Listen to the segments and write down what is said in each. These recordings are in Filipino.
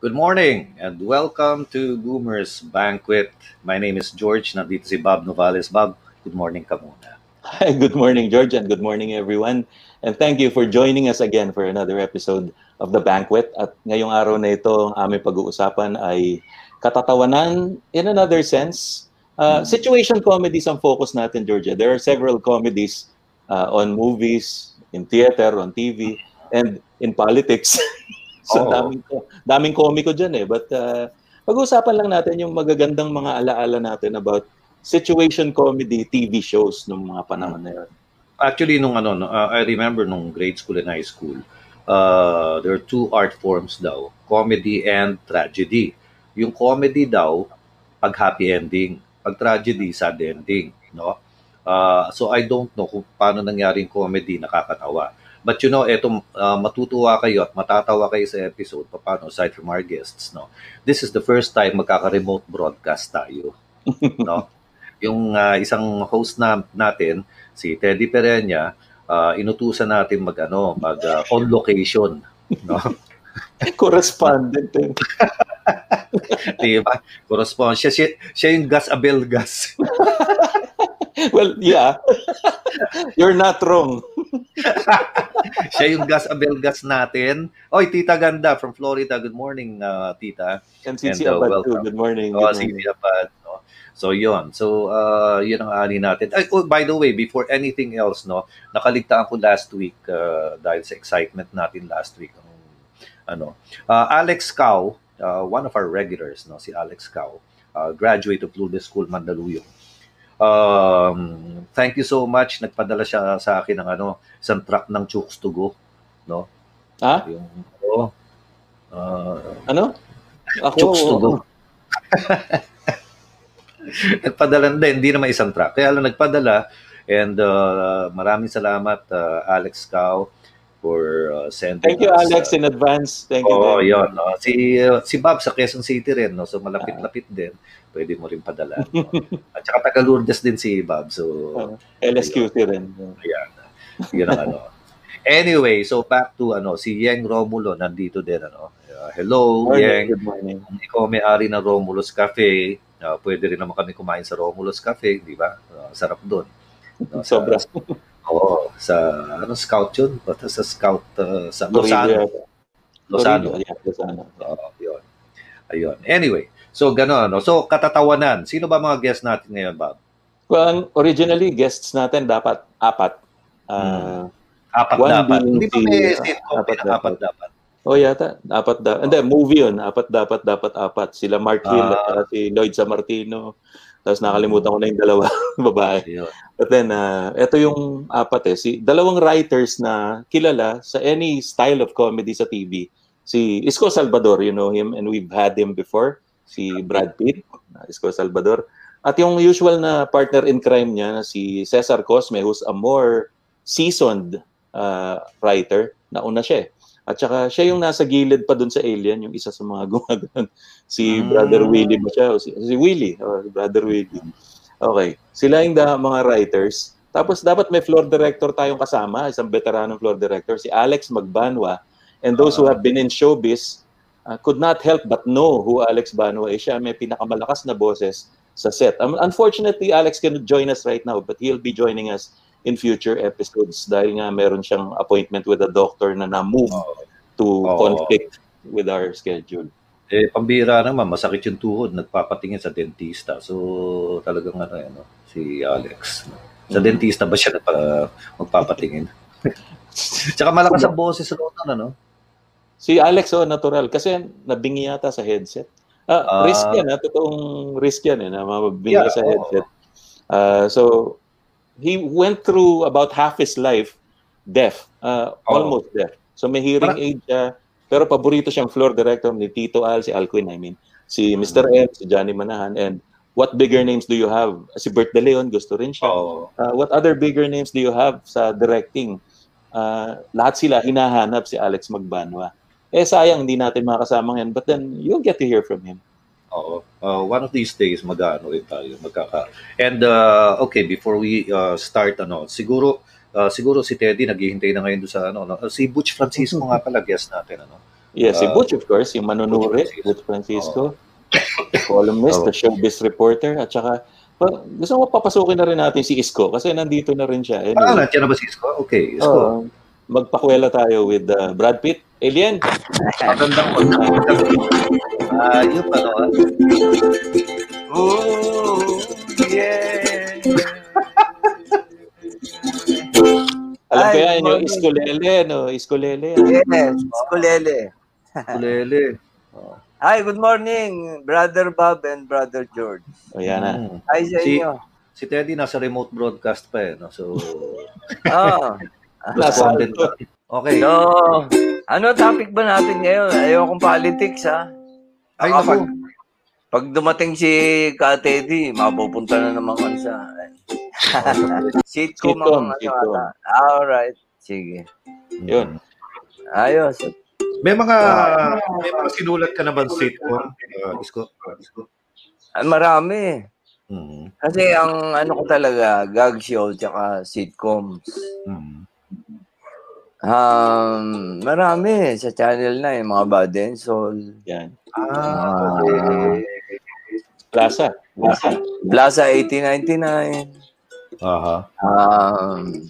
Good morning and welcome to Boomers Banquet. My name is George. Nandito si Bob Novales. Bob, good morning ka muna. Hi, good morning, George, and good morning, everyone. And thank you for joining us again for another episode of The Banquet. At ngayong araw na ito, ang aming pag-uusapan ay katatawanan in another sense. Uh, situation comedies ang focus natin, Georgia. There are several comedies uh, on movies, in theater, on TV, and in politics. so Oo. daming, daming komiko dyan eh. But uh, pag-uusapan lang natin yung magagandang mga alaala natin about situation comedy TV shows nung mga panahon na yun. Actually, nung ano, no, uh, I remember nung grade school and high school, uh, there are two art forms daw, comedy and tragedy. Yung comedy daw, pag happy ending. Pag tragedy, sad ending. No? Uh, so I don't know kung paano nangyari yung comedy nakakatawa. But you know, eto, uh, matutuwa kayo at matatawa kayo sa episode, paano, aside from our guests, no? This is the first time magkaka-remote broadcast tayo. no? Yung uh, isang host na natin, si Teddy Pereña, uh, inutusan natin mag, ano, mag uh, on location. No? Correspondent eh. diba? Correspond. Siya, siya, siya yung Gas Abel Gas. well, yeah. You're not wrong. siya yung Gas Abel Gas natin. Oy, Tita Ganda from Florida. Good morning, uh, Tita. And Cici And, uh, Abad too. Good morning. Oh, Good morning. Abad. No? So, yun. So, uh, yun ang ani natin. Ay, oh, by the way, before anything else, no, nakaligtaan ko last week uh, dahil sa excitement natin last week. Ang, ano, uh, Alex Cow, uh, one of our regulars, no, si Alex Cow, uh, graduate of Lourdes School, Mandaluyong. Um, thank you so much. Nagpadala siya sa akin ng ano, isang truck ng Chooks to go, no? Ha? Yung oh, uh, Ano? Ako, Chooks to go. nagpadala din, hindi naman isang truck. Kaya lang nagpadala and uh, maraming salamat uh, Alex Cow for uh, sending Thank you, us, Alex, uh, in advance. Thank you. Oo, din. yun. No? Si, uh, si Bob sa Quezon City rin, no? so malapit-lapit din. Pwede mo rin padala. No? At saka taga Lourdes din si Bob. So, Oo. LSQT rin. Ayan. Yun ang ano. Anyway, so back to ano, si Yeng Romulo nandito din ano. Uh, hello, Morning, Yeng. Good morning. Kung ikaw may-ari ng Romulus Cafe, uh, pwede rin naman kami kumain sa Romulus Cafe, di ba? Uh, sarap doon. No, sa- Sobra. Oo, sa ano scout yun? Basta sa scout uh, sa. Lozano. Lozano. Toribio, yeah, Lozano. Oo, yun. Ayun. Anyway, so gano'n. No? So, katatawanan. Sino ba mga guest natin ngayon, Bob? Well, ang- originally, guests natin dapat apat. Hmm. Ah, Apat dapat. Hindi ba may sitcom apat na apat dapat. dapat? Oh, yata. Apat da. Hindi, movie yun. Apat dapat, dapat apat. Sila Mark Hill Ah. at saka si Lloyd Samartino. Tapos nakalimutan ko na yung dalawa babae. Ayun. But then, uh, ito yung apat eh. Si, dalawang writers na kilala sa any style of comedy sa TV. Si Isko Salvador, you know him, and we've had him before. Si Brad Pitt, Isko Salvador. At yung usual na partner in crime niya, na si Cesar Cosme, who's a more seasoned uh, writer. Nauna siya eh. At saka siya yung nasa gilid pa dun sa Alien, yung isa sa mga gumagano. Si Mm. Brother Willie ba siya? O si, si Willie. Si Brother Willie. Okay. Sila yung da, mga writers. Tapos dapat may floor director tayong kasama, isang veteranong floor director, si Alex Magbanwa. And those who have been in showbiz uh, could not help but know who Alex Banwa is. Siya may pinakamalakas na boses sa set. Um, unfortunately, Alex cannot join us right now, but he'll be joining us in future episodes dahil nga meron siyang appointment with a doctor na na-move Oo. to Oo. conflict with our schedule. Eh, pambira naman, masakit yung tuhod, nagpapatingin sa dentista. So, talagang ano, ano si Alex. Sa Mhm. dentista ba siya nagpa, magpapatingin? Tsaka malakas ang boses sa loob nun, ano? Si Alex, oh, natural. Kasi nabingi yata sa headset. Ah, Ah. risk yan, ha? Totoong risk yan, eh, na mabingi Yeah, sa headset. Ah, so, he went through about half his life deaf. ah, Oo. almost deaf. So, may hearing Parang- aid siya. Pero paborito siyang floor director ni Tito Al, si Alcuin, I mean. Si Mr. Mm. M, si Johnny Manahan. And what bigger names do you have? Si Bert De Leon, gusto rin siya. Oo. Uh, what other bigger names do you have sa directing? Uh, lahat sila hinahanap si Alex Magbanwa. Eh sayang hindi natin makakasama ngayon but then you'll get to hear from him. Oo. Uh, one of these days, mag-ano rin tayo, magkaka... And, uh, okay, before we uh, start, ano, siguro, uh, siguro si Teddy naghihintay na ngayon sa, ano, no? si Butch Francisco nga pala, guest natin, ano. Yes, si Ah, Butch, of course, yung manunuri, Butch Butch Francisco. Columnist, Oo. the showbiz reporter, at saka, pa, gusto mo papasukin na rin natin si Isko kasi nandito na rin siya. Ah, Anyway, nandiyan na ba si Isko? Okay, Isko. oh, magpakwela tayo with uh, Brad Pitt. Alien, Magandang magandang Ah, yun pa no. Oh, yeah. alam ko yan, yung. Iskolele, no? Iskolele. Yes, Skulele. Kulele. Hi, good morning, Brother Bob and Brother George. O yan na. Hi sa Si- inyo. Si Teddy nasa remote broadcast pa eh. No? So, Oh. respondent pa. Okay. So, ano topic ba natin ngayon? Ayaw kong politics, ha? Ay, Baka pag, pag dumating si Ka Teddy, mapupunta na naman ka sa... Sitcom ang ano ata. Alright. Sige. Yun. Ayos. May mga may mga sinulat ka na ba sitcom? Uh, Isko? Isko? Ah, Marami. Mm. Kasi ang ano ko talaga, gag show tsaka sitcoms. Mm. Um, marami sa channel na yung mga Bad and Soul. Yan. Ah, okay. Plaza. Plaza. Plaza 8099. Aha. Um,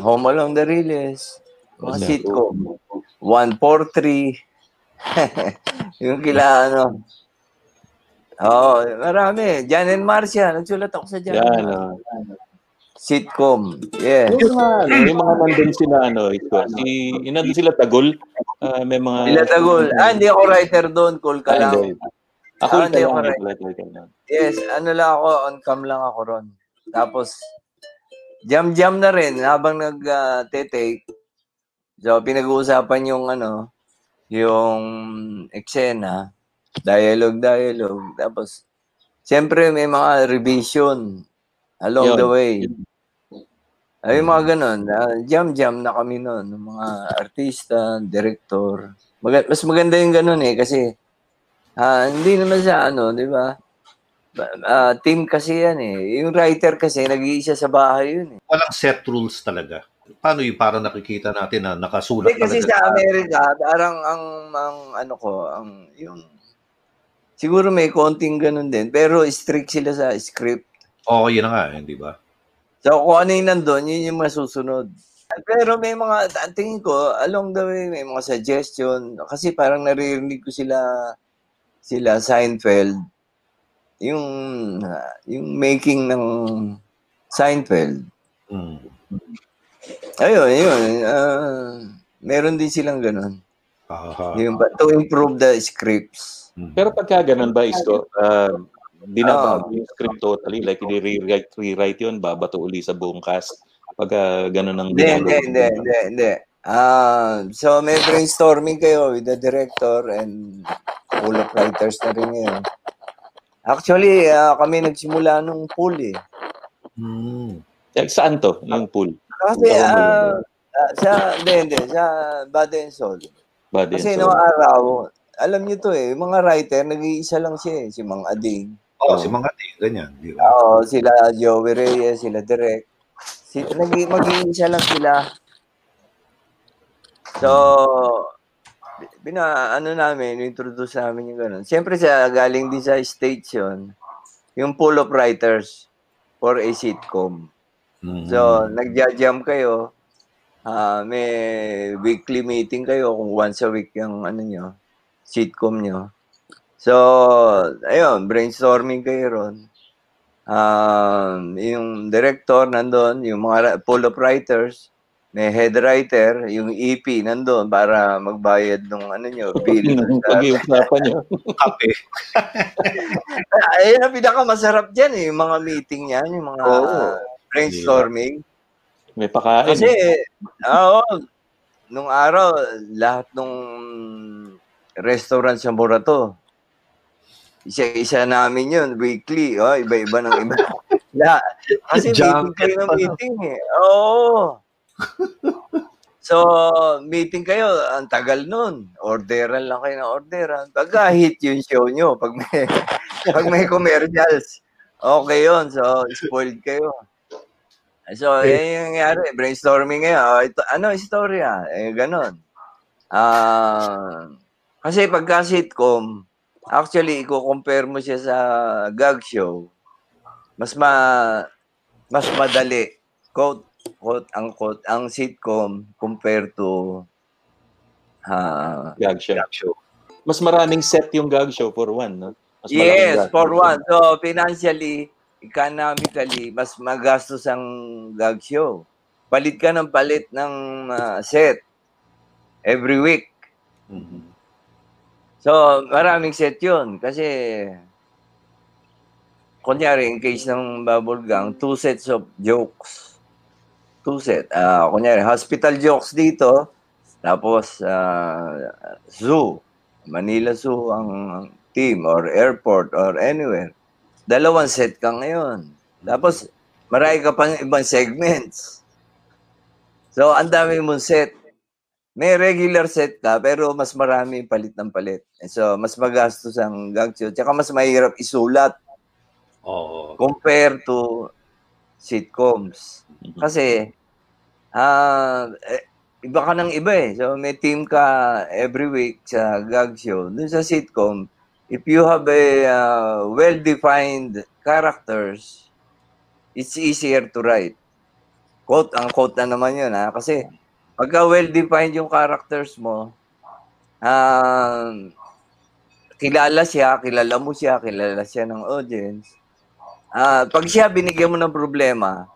Home Along the Riles. Mga sitcom. 143. yung kila ano. Oo, oh, marami. Jan and Marcia. Nagsulat ako sa Jan. Yan. and oh. Sitcom. Yes. Yung mga, yung mga nandun sila, ano, ito, si, yung nandun sila Tagol, ah, may mga... Sila Tagol. Ah, hindi ako writer doon. Cool ka Ah, lang. hindi. Ako Ah, hindi ako ka. Yes, ano lang ako, on cam lang ako ron. Tapos, jam-jam na rin habang nag-take. so, pinag-uusapan yung ano, yung eksena, dialogue, dialogue. Tapos, siyempre may mga revision along Yun. the way. Ay, mga ganun. ah, jam-jam na kami noon, ng mga artista, director. Maga- mas maganda yung ganun eh, kasi ah, hindi naman sa ano, di ba? Ah, team kasi yan eh. Yung writer kasi, nag-iisa sa bahay yun eh. Walang set rules talaga. Paano yung parang nakikita natin na nakasulat Hindi kasi talaga sa Amerika, parang ang, ang ano ko, ang yung siguro may konting ganun din, pero strict sila sa script. Oo, yun na nga, eh, di ba? So kung ano yung nandun, yun yung masusunod. Pero may mga, tingin ko, along the way, may mga suggestion. Kasi parang naririnig ko sila, sila Seinfeld, yung, yung making ng Seinfeld. Mm. Ayun, yun. ah, meron din silang ganun. Aha. Yung, to improve the scripts. Mm. Pero pagka ganun ba, Isko, uh, Ah. ba yung script totally, like i-rewrite, rewrite yun, babato uli sa buong cast, pagka ganun ang Hindi, hindi, hindi, hindi, hindi. Ah, so may brainstorming kayo with the director and full of writers na rin ngayon. Actually, ah, kami nagsimula nung pool eh. Mm. Eh, Saan to, yung pool? Kasi ah, ah, sa, hindi, hindi, sa Bad and Soul. Body Kasi and noong soul. araw, alam niyo to eh, yung mga writer, nag-iisa lang siya eh, si Mang Ading. Oh, Oo. si mga di, ganyan, di ba? Oo, sila Joey Reyes, sila Direk. Si, mag-iisa lang sila. So, bina, ano namin, introduce namin yung ganun. Siyempre, sa, galing din sa stage yun, yung pool of writers for a sitcom. Mm. So, nagja-jam kayo, ah may weekly meeting kayo kung once a week yung ano nyo, sitcom nyo. So, ayun, brainstorming kayo ron. Um, yung director nandun, yung mga of writers, may head writer, yung EP nandun para magbayad ng ano nyo, bill. Pag-iusapan nyo. Kape. Ayun ang pinakamasarap dyan eh, yung mga meeting yan, yung mga Oo. brainstorming. May pakain. Kasi, oo, nung araw, lahat nung restaurant sa Morato, isa-isa namin yun, weekly. Oh, iba-iba ng iba. La, kasi Junket meeting kayo ng meeting eh. Oo. So, meeting kayo, ang tagal nun. Orderan lang kayo ng orderan. Pagka hit yung show nyo, pag may, pag may commercials, okay yun. So, spoiled kayo. So, yan yung nangyari. Brainstorming ngayon. Oh, ito, ano, istorya? Eh, ganon. Ah, kasi pagka sitcom, actually, i-compare mo siya sa gag show, mas ma mas madali. Quote, quote, ang quote, ang sitcom compared to ah, Gag show. Gag show. Mas maraming set yung gag show for one, no? Mas Yes, for show. one. So, financially, economically, mas magastos ang gag show. Palit ka ng palit ng ah, set every week. Mhm. So, maraming set yun. Kasi, kunyari, in case ng bubble gang, two sets of jokes. Two set. Ah, kunyari, hospital jokes dito, tapos ah, zoo. Manila Zoo ang team or airport or anywhere. Dalawang set ka ngayon. Tapos, marami ka pang ibang segments. So, ang dami mong set. May regular set ka, pero mas marami palit ng palit. So, mas magastos ang gag show. Tsaka mas mahirap isulat Oo. compare to sitcoms. Mhm. Kasi, ah, eh, iba ka ng iba eh. So, may team ka every week sa gag show. Dun sa sitcom, if you have a ah, well-defined characters, it's easier to write. Quote, ang quote na naman yun ha. Kasi, pagka well-defined yung characters mo, ah, kilala siya, kilala mo siya, kilala siya ng audience. Ah, pag siya binigyan mo ng problema,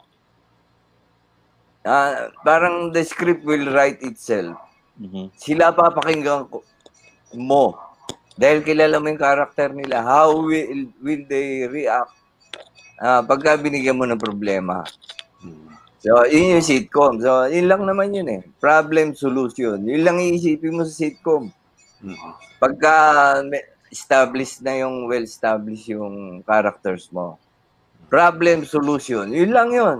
ah, parang the script will write itself. Mhm. Sila papakinggan ko- mo. Dahil kilala mo yung character nila, how will, will they react ah, pagka binigyan mo ng problema. So, yun yung sitcom. So, yun lang naman yun eh. Problem, solution. Yun lang iisipin mo sa sitcom. Mhm. Pagka established na yung well-established yung characters mo. Problem, solution. Yun lang yun.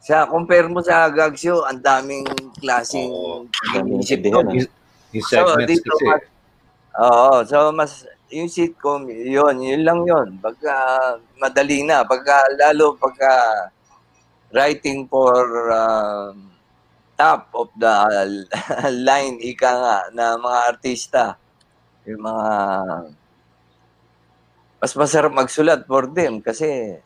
Sa compare mo sa gag show, ang daming klaseng. Daming sitcom. Yung- Yung segments dito kasi. mas- Oo, so mas yung sitcom, yun, yun lang yun. Pagka madali na, pagka lalo pagka writing for um, top of the line, ika nga, na mga artista. Yung mga mas masarap magsulat for them kasi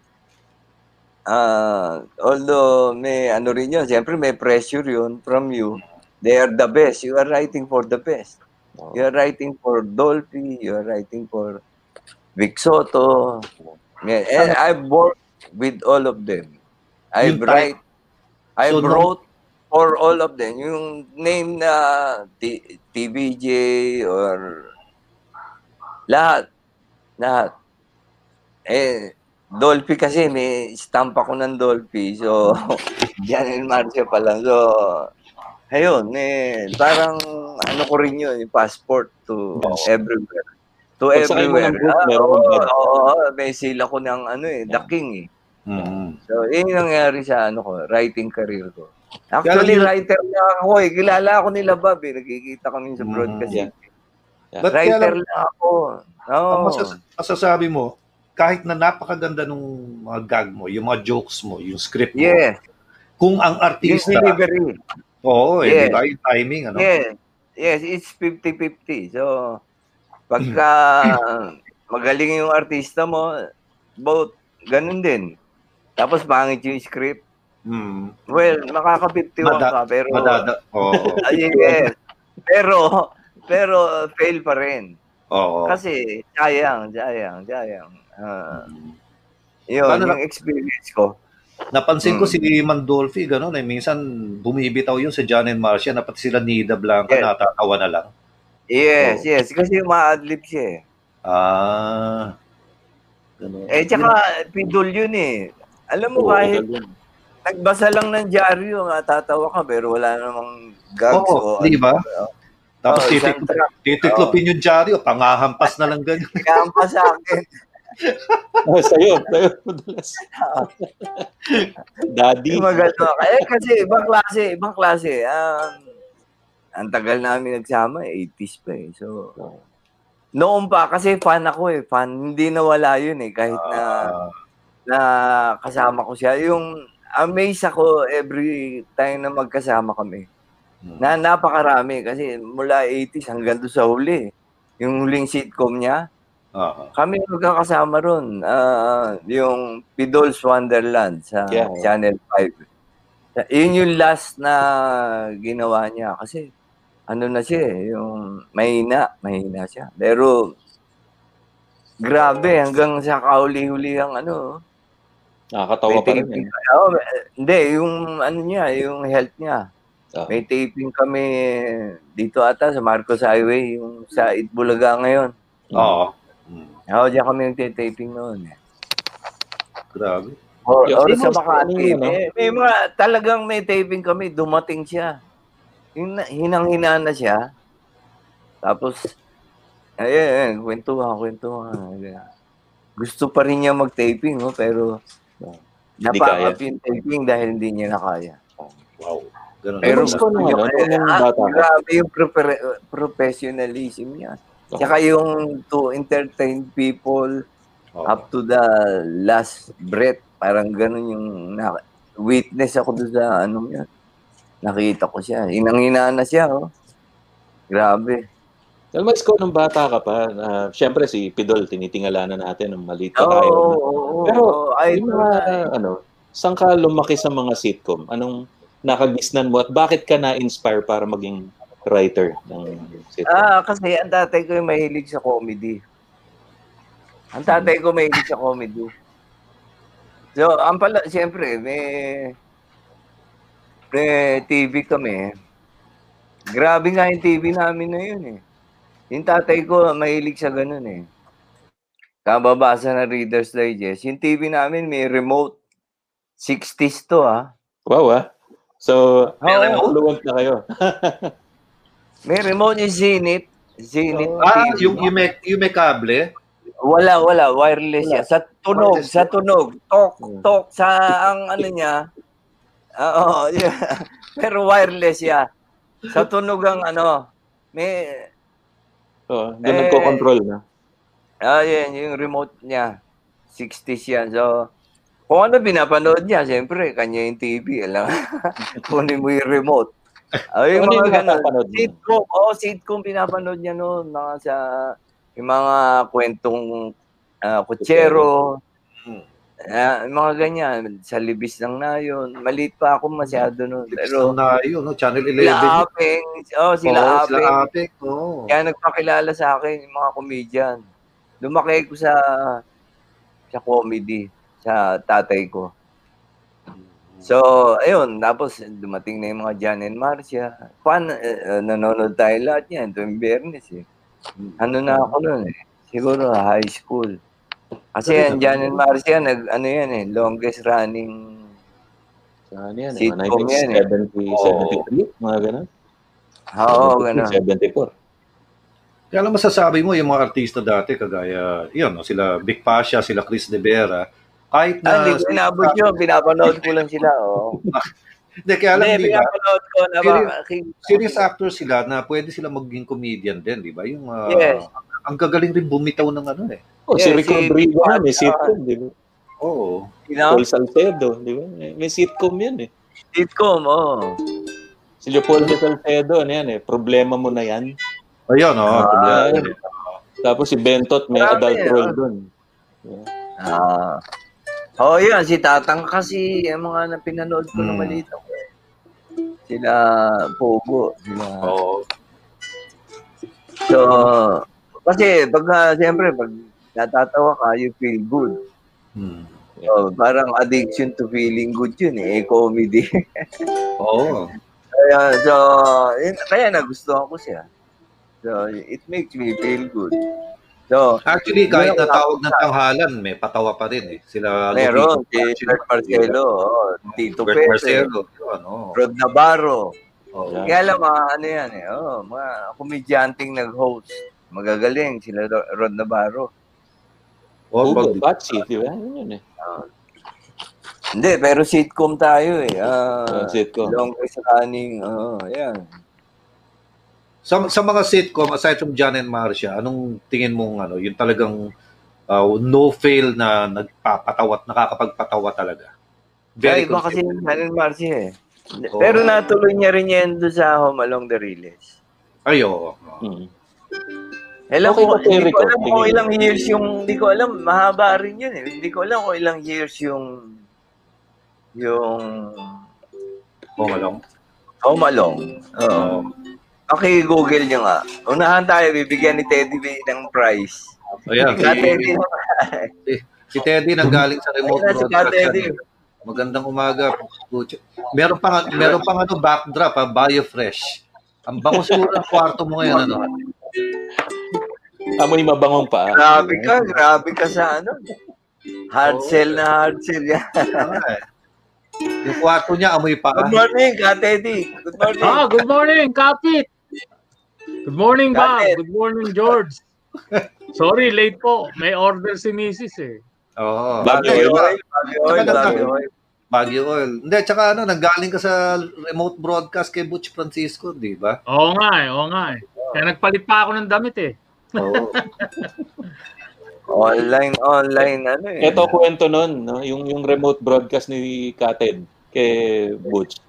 ah although may ano rin yun, siyempre may pressure yun from you. They are the best. You are writing for the best. You are writing for Dolphy. You are writing for Vic Soto. Yeah, and I've worked with all of them. Type- write, I've So, no- wrote for all of them. Yung name na T- TVJ or lahat. Lahat. Eh, Dolphy kasi may stamp ako ng Dolphy. So, Jan and Marcia pa lang. So, ayun, eh, parang ano ko rin yun, yung passport to Yes. everywhere. To Pag everywhere. Ah, meron bag. oo, may sila ko ng ano eh, the king eh. Mhm. So, yun yung nangyari sa ano ko, writing career ko. Actually, Kaya- writer na ako eh. Kilala ako nila, Bob eh. Nagkikita kami sa Mm, broadcast. yeah. Yeah. Writer lang- na ako. Oo. Ang masas- masasabi mo, kahit na napakaganda nung mga gag mo, yung mga jokes mo, yung script mo, Yes. kung ang Yung artista, delivery. oo, eh, Yes. di ba, yung timing, ano? Yes. Yes, it's 50-50. So, pagka magaling yung artista mo, both, ganun din. Tapos pangit yung script. Hmm. Well, makaka-51 Mada- ka, pero... Madada, oo, Ay, yes. Pero, pero fail pa rin. oo. Kasi, sayang, sayang, sayang. Hmm. yun, Paano yung experience ko. Napansin ko Mm. si Mandolfi, gano'n eh. Minsan bumibitaw yun sa John and Marcia, na pati sila Nida Blanca, Yes. natatawa na lang. Yes, Oo. yes. Kasi ma-adlib siya eh. Ah. Ganun. Eh, tsaka, pidol yun eh. Alam mo, Oo, kahit ganun. nagbasa lang ng dyaryo, nga tatawa ka, pero wala namang gags Oo, o di ba? ano. Tapos Oo, titik, titiklopin yung dyaryo, pangahampas na lang ganyan. Kampa sa akin. Oh, sa'yo, sa'yo madalas. Daddy. Ganun. Eh, kasi ibang klase, ibang klase. Um, ang tagal namin nagsama, 80s pa eh. So, noon pa, kasi fan ako eh. Fan, hindi nawala yun eh. Kahit na, Ah, na kasama ko siya. Yung amaze ako every time na magkasama kami. Hmm. Na napakarami kasi mula 80s hanggang doon sa huli. Yung huling sitcom niya, Oo. kami magkakasama ron. Ah, yung Pidol's Wonderland sa Yeah. Channel 5. Yun yung last na ginawa niya kasi ano na siya eh, yung mahina, mahina siya. Pero grabe hanggang sa kauli-huli ang ano. Nakakatawa pa rin. Oo, eh, hindi, yung ano niya, yung health niya. Ah. May taping kami dito ata sa Marcos Highway, yung sa Itbulaga ngayon. Oo. Mm. Oo, diyan kami nagtitaping noon. eh. Grabe. Or, Yung or sa Makati, ano yun, no? may, may mga, talagang may taping kami, dumating siya. Hinang-hina na siya. Tapos, ayun, ayun, kwentuhan, kwentuhan. Gusto pa rin niya mag-taping, no? pero Kaya. yung taping dahil hindi niya na kaya. Wow. Ganun Pero gusto ano, yung, nung ah, bata grabe yung professionalism niya. Oo. Tsaka yung to entertain people Oo. up to the last breath. Parang ganun yung na, witness ako doon sa ano yan. Nakita ko siya. Inang-ina na siya. Oh. Grabe. Alam mo, Isko, nung bata ka pa, uh, syempre si Pidol, tinitingala na natin nung maliit pa Oo, tayo. oo, Pero. Ay, yung mga, ano, saan ka lumaki sa mga sitcom? Anong nakagisnan mo at bakit ka na-inspire para maging writer ng sitcom? Ah, kasi ang tatay ko yung mahilig sa comedy. Ang tatay ko mahilig sa comedy. So, ang pala, siyempre, may, may TV kami. Grabe nga yung TV namin na yun eh. Yung tatay ko, mahilig sa ganun eh. Kababasa ng Reader's Digest. Yung TV namin may remote. 60s to ah. Wow, ah. So, May remote? fluent na kayo. May remote yung Zenith. Zenith Ah, TV. yung, yung, may, yung may kable? Wala, wala. Wireless yan. Sa tunog, Wireless sa tunog. Tok, Hmm. tok. Sa ang ano niya. Oo, yeah. Pero wireless yan. Sa tunog ang ano. May, So, doon Eh, nagko-control na. ah, yan, yung remote niya. 60s yan. So, kung ano pinapanood niya, siyempre, kanya yung TV. Alam, kunin mo yung remote. Ay, yung Ano mga ganun. Sitcom. Oo, sitcom pinapanood niya noon. Mga sa, yung mga kwentong ah, kutsero. Yung mga ganyan. Sa libis lang na yun. Maliit pa ako masyado noon. Pero Pero, na yun, no? Channel 11. sila Apeng. Oh, sila Oo, Apeng. Sila Apek, oo. Kaya nagpakilala sa akin yung mga comedian. Lumaki ko sa sa comedy sa tatay ko. So, ayun, tapos dumating na yung mga Jan and Marcia. Pan, uh, nanonood tayo lahat yan tuwing Biyernes eh. Ano na ako noon eh. Siguro high school. Kasi yan, Jan and Marcia, nag, ano yan eh, longest running. Saan yan? Sitcom Mga yan eh. 1970, 73, mga ganun. Oo, gano'n. 74. Kaya lang masasabi mo, yung mga artista dati, kagaya, yun, no, sila Vic Pasha, sila Chris De Vera, kahit Ah, na... hindi ko inabot yun. Pinapanood ko lang sila. Oo. Hindi, kaya Hindi, di ba? ko na ba? Serious actor sila na pwede sila maging comedian din, di ba? Yung, ah, Yes. Ang gagaling rin bumitaw ng ano eh. Oh, si Yeah, Rico si- Rodrigo nga, may Ah. sitcom, di ba? Oo. Sino? Paul Salcedo, di ba? May, sitcom yan eh. Sitcom, oo. Si Leopoldo Salcedo, ano yan eh, problema mo na yan. Ayun, oh. Ah, problema. Tapos si Bentot, may Marami, adult ah. role dun. Ah. Oh, yun. Si Tatang kasi, yung mga na pinanood ko Hmm. na maliit ako. eh. Sila Pogo. Sila. Oo. So, kasi pag, uh, siyempre, pag natatawa ka, you feel good. Hmm. So, parang addiction to feeling good yun eh, comedy. Oo. kaya, so, yun, kaya nagustuhan ko siya. So, it makes me feel good. So, Actually, kahit natawag ng tanghalan, may patawa pa rin eh. Sila meron, si Bert Marcelo, oh, Tito Bert Marcelo. Oo. Rod Navarro. Yeah. Kaya alam, mga ano yan eh, oh, mga komedyanteng nag-host. Magagaling, sila Ro- Rod Navarro. Oo, Hugo, pag- Patsy, di ba? Yun eh. Hindi, pero sitcom tayo eh. Ah, Ah, sitcom. Longest running, oh, yan. Sa, sa mga sitcom, aside from John and Marcia, anong tingin mong ano, yung talagang uh, no-fail na nagpapatawa at nakakapagpatawa talaga? Very Very iba kasi yung Hanan Marcy eh. Oo. Pero natuloy niya rin yan doon sa Home Along the Riles. Ay, oo. Hmm. Alam Okay ko, ka, hindi ko alam oh. kung ilang years yung, hindi ko alam, mahaba rin yun eh. Hindi ko alam kung ilang years yung, yung Oo, malong. Home Along. Oo. Oo. Okay, Google nyo nga. Unahan tayo, bibigyan ni Teddy B ng prize. Ayan, Ka Teddy. si, si Teddy nanggaling sa remote Ayun si. Teddy. Magandang umaga. Meron pa meron pang ano backdrop, ha, BioFresh. Ang bango siguro ng kwarto mo ngayon ano. Amoy mabangong pa. Grabe ka, grabe ka sa ano. Hard Oo. sell na hard sell yan. Eh. Yung kwarto niya amoy pa. Good morning, Ka Teddy. Good morning. Ah, good morning, Kapit. Good morning, Bob. Good morning, George. Sorry, late po. May order si Mrs. eh. Oo. Bagyo Bagyo oil. bagyo oil, bagyo oil. Baguio Oil. Hindi, tsaka ano, nanggaling ka sa remote broadcast kay Butch Francisco, di ba? Oo nga eh, oo nga eh. Kaya nagpalit pa ako ng damit eh. Oo. Online, online, ano eh. Ito kwento nun, no? yung, yung remote broadcast ni Kated kay Butch.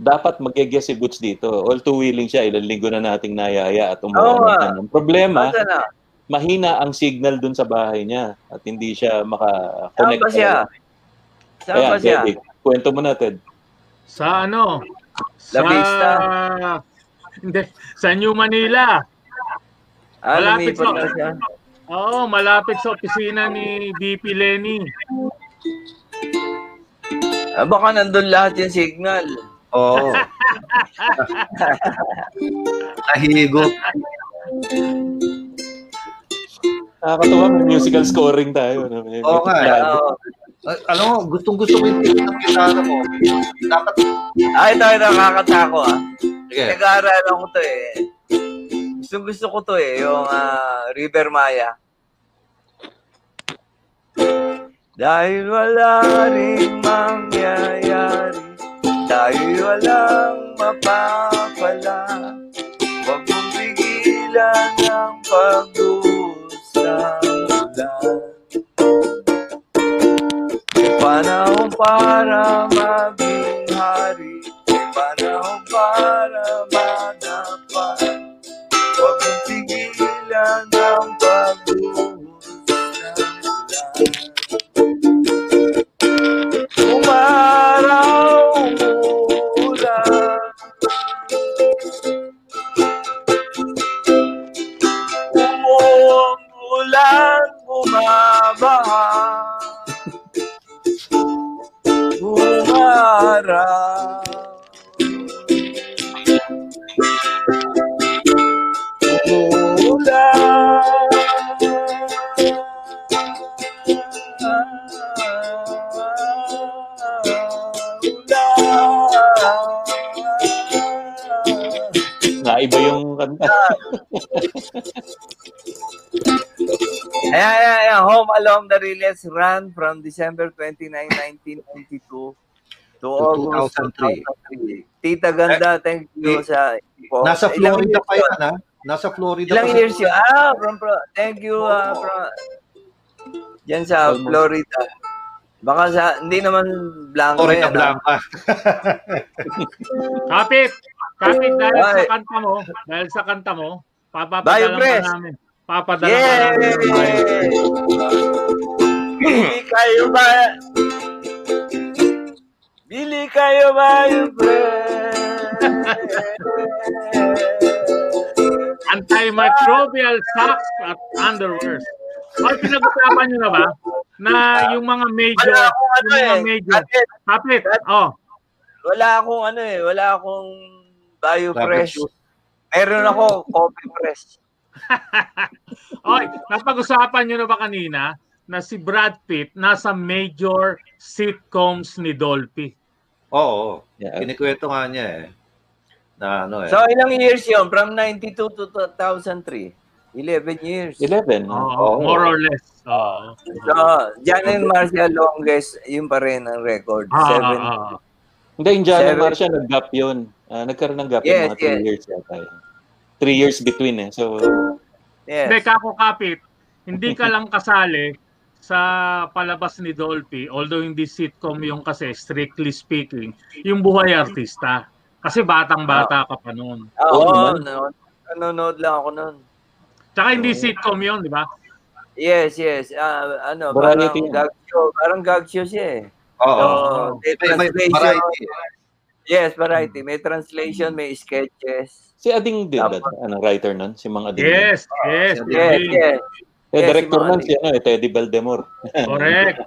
Dapat mag-guess si Butch dito. All too willing siya. Ilang linggo na nating nayaya at na ng problema. Na? mahina ang signal dun sa bahay niya at hindi siya Saan maka-connect. ba siya? Saan Ayan, ba siya? Teddy, kwento mo na, Ted. Sa ano? La Vista. Hindi, sa New Manila. Ah, Malapit sa- na siya. Oo, malapit sa opisina ni DP Lenny. Ah, baka nandun lahat yung signal. Oo. Nahigo. Nakakatuwa, may musical scoring tayo. No? May, Oo nga. Oo. Ay, alam mo, gustong gusto ko yung tinig ng gitara mo. Dapat, Ah, ito, ito, nakakatako ah. sige. Nag-aaralan ko to eh. Gusto gusto ko to eh, yung ah, River Maya. Dahil wala ring mangyayari, dahil walang mapapala, huwag mong pigilan ang. May panahon para maging hari, panahon para manapan. Umaraw. Naiba yung kanta. Ayan, ayan, ayan. Home Along the Riles run from December 29, 1992 to August 2003. 2003. Tita Ganda, thank you eh, sa... Nasa Ilang Florida pa yun? yan, ha? Nasa Florida Ilang pa. years yun? Ah, from, from, thank you, ah, from, Diyan sa Almost. Florida. Baka sa, hindi naman blanco Florida yan. ah. Blanca. Kapit! Kapit, dahil Ay. sa kanta mo, dahil sa kanta mo, ka namin. Papadala ka Yeah! namin. ng bayo. Bili kayo ba? Bili kayo ba yung Antimicrobial socks at underwears. Ay, pinag-usapan nyo na ba? Na yung mga major, Wala akong ano yung mga eh. major. Kapit, Kapit, oh. wala akong ano eh. Wala akong bio press. Meron ako coffee press. Oy, napag-usapan nyo na ba kanina na si Brad Pitt nasa major sitcoms ni Dolphy? Oo. Yeah. Kinikwento nga niya eh. Na ano eh. So, ilang years yun? From 92 to 2003. 11 years. 11. Oo, Oo. more or less. Oo. So, Jan and Marcia longest, yun pa rin ang record. Ah, Seven. ah, ah. Hindi, yung John Seven. Marcia, nag-gap yun. Ah, nagkaroon ng gap Yes, yung mga 3 yes. years yata yun. 3 years between eh. So, Yes. Hindi, kako kapit, hindi ka lang kasali sa palabas ni Dolphy, although hindi sitcom yung kasi, strictly speaking, yung buhay artista. Kasi batang-bata ka pa noon. Oo, Oo oh, naman. nanonood lang ako nun. Tsaka hindi sitcom yun, di ba? Yes, yes. Ah, ano, Variety parang gag show. Parang gag show siya eh. Oo. So, may May, variety. Yes, variety. May translation, may sketches. Si Ading din ba? Dapat. Ano, writer nun? Si Mga Ading. Yes, yes. Yes, indeed. yes. Eh, Yes, director si nun Ading. si ano, eh, Teddy Baldemor. Correct.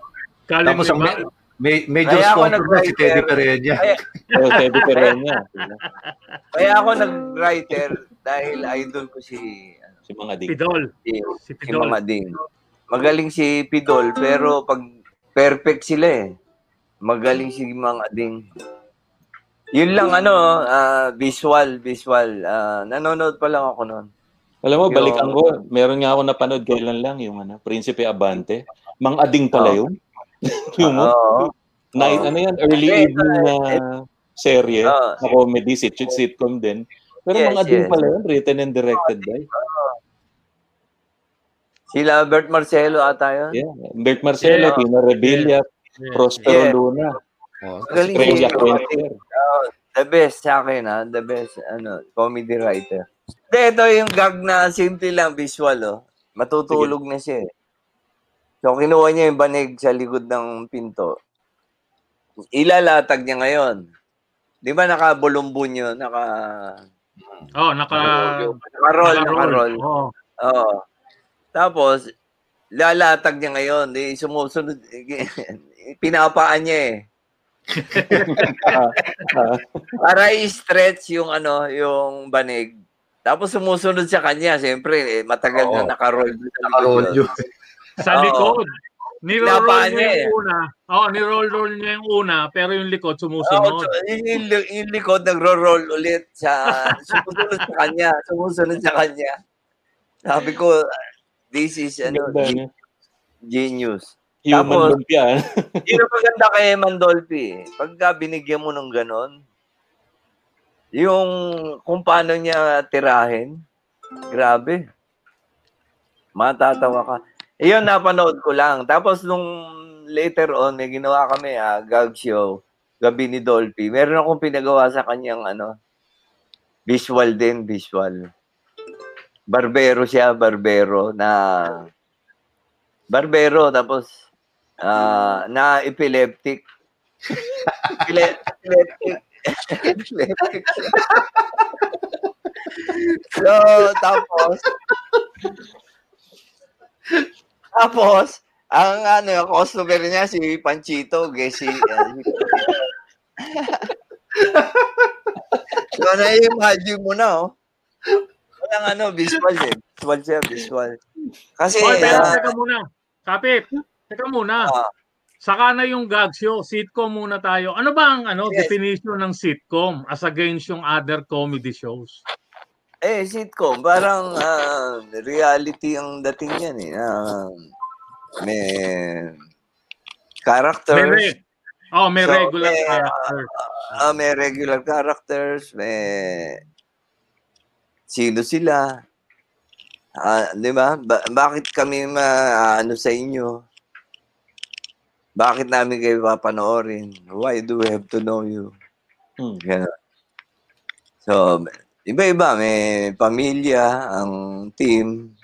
Galing, Tapos ang ma- may, major Kaya sponsor na si. Teddy Pereña. Oh, Teddy Pereña. kaya ako nag-writer dahil idol ko si ano, Si Mga Ading. Pidol. si, Si si Pidol. Mama Ding. Magaling si Pidol pero pag perfect sila eh. Magaling si Mang Ading. Yun lang ano, ah, visual, visual. Ah, nanonood pa lang ako noon. Alam mo, Yung- balikan ko. Meron nga ako napanood kailan lang yung ano, Prinsipe Abante. Mang Ading pala Oo. yun. yung Oo. night, Oo. ano yan, early Eh, evening na serye, Oo. na comedy, sit sitcom din. Pero Yes, Mang Ading yes. pala yun, written and directed by. Sila Bert Marcelo ata yun. Yeah. Bert Marcelo, Yeah. Tina Rebilla, Yes, Prospero Yeah. Luna, Oh, Magaling si the best sa akin ha, the best ano, comedy writer. Hindi, ito yung gag na simple lang, visual oh. Matutulog na siya eh. So, kinuha niya yung banig sa likod ng pinto. Ilalatag niya ngayon. Di ba nakabulumbon yun? Naka... Oh, naka... Naka-roll, naka-roll. Oo. Oo. Tapos, lalatag niya ngayon. Di, sumusunod. Pinapaan niya eh. Ah, ah, Para i-stretch yung ano, yung banig. Tapos sumusunod sa kanya, siyempre, eh, matagal Oo. na naka-roll. doon sa Naka-roll likod yun. Sa Oo. likod. Niroll Pinapaan niya niya yung una. Oo, niroll-roll niya yung una, pero yung likod Oo, sumusunod. so, yung, yung, yung likod nagro-roll ulit sa sumusunod sa kanya, sumusunod sa kanya. Sabi ko, this is ano, ganda genius. Human Tapos- lumpia. Yun ang maganda kay Mandolfi. Pagka binigyan mo ng ganon, yung kung paano niya tirahin, grabe. Matatawa ka. Iyon, napanood ko lang. Tapos nung later on, may ginawa kami, ah, gag show, gabi ni Dolphy. Meron akong pinagawa sa kanyang, ano, visual din, visual. Barbero siya, barbero, na, barbero, tapos, ah, na epileptic. Epile- epileptic. epileptic. so, tapos, tapos, ang ano, customer niya si Panchito, Gesi. so, na-imagine mo na, oh. Walang ano, visual eh. Visual siya, visual. Kasi, ah, teka muna. Kapit, teka muna. Ah. Saka na yung gag show, sitcom muna tayo. Ano ba ang ano, Yes. definition ng sitcom as against yung other comedy shows? eh, sitcom, parang ah, reality ang dating yan eh. Ah, may May, characters, re- oh, may So, regular eh, character. ah, may regular characters, may sino sila. Ah, 'di ba? Ba- bakit kami maano sa inyo? Bakit namin kayo papanoorin? Why do we have to know you? Hmm. Ganun. So, iba-iba. May pamilya, ang team.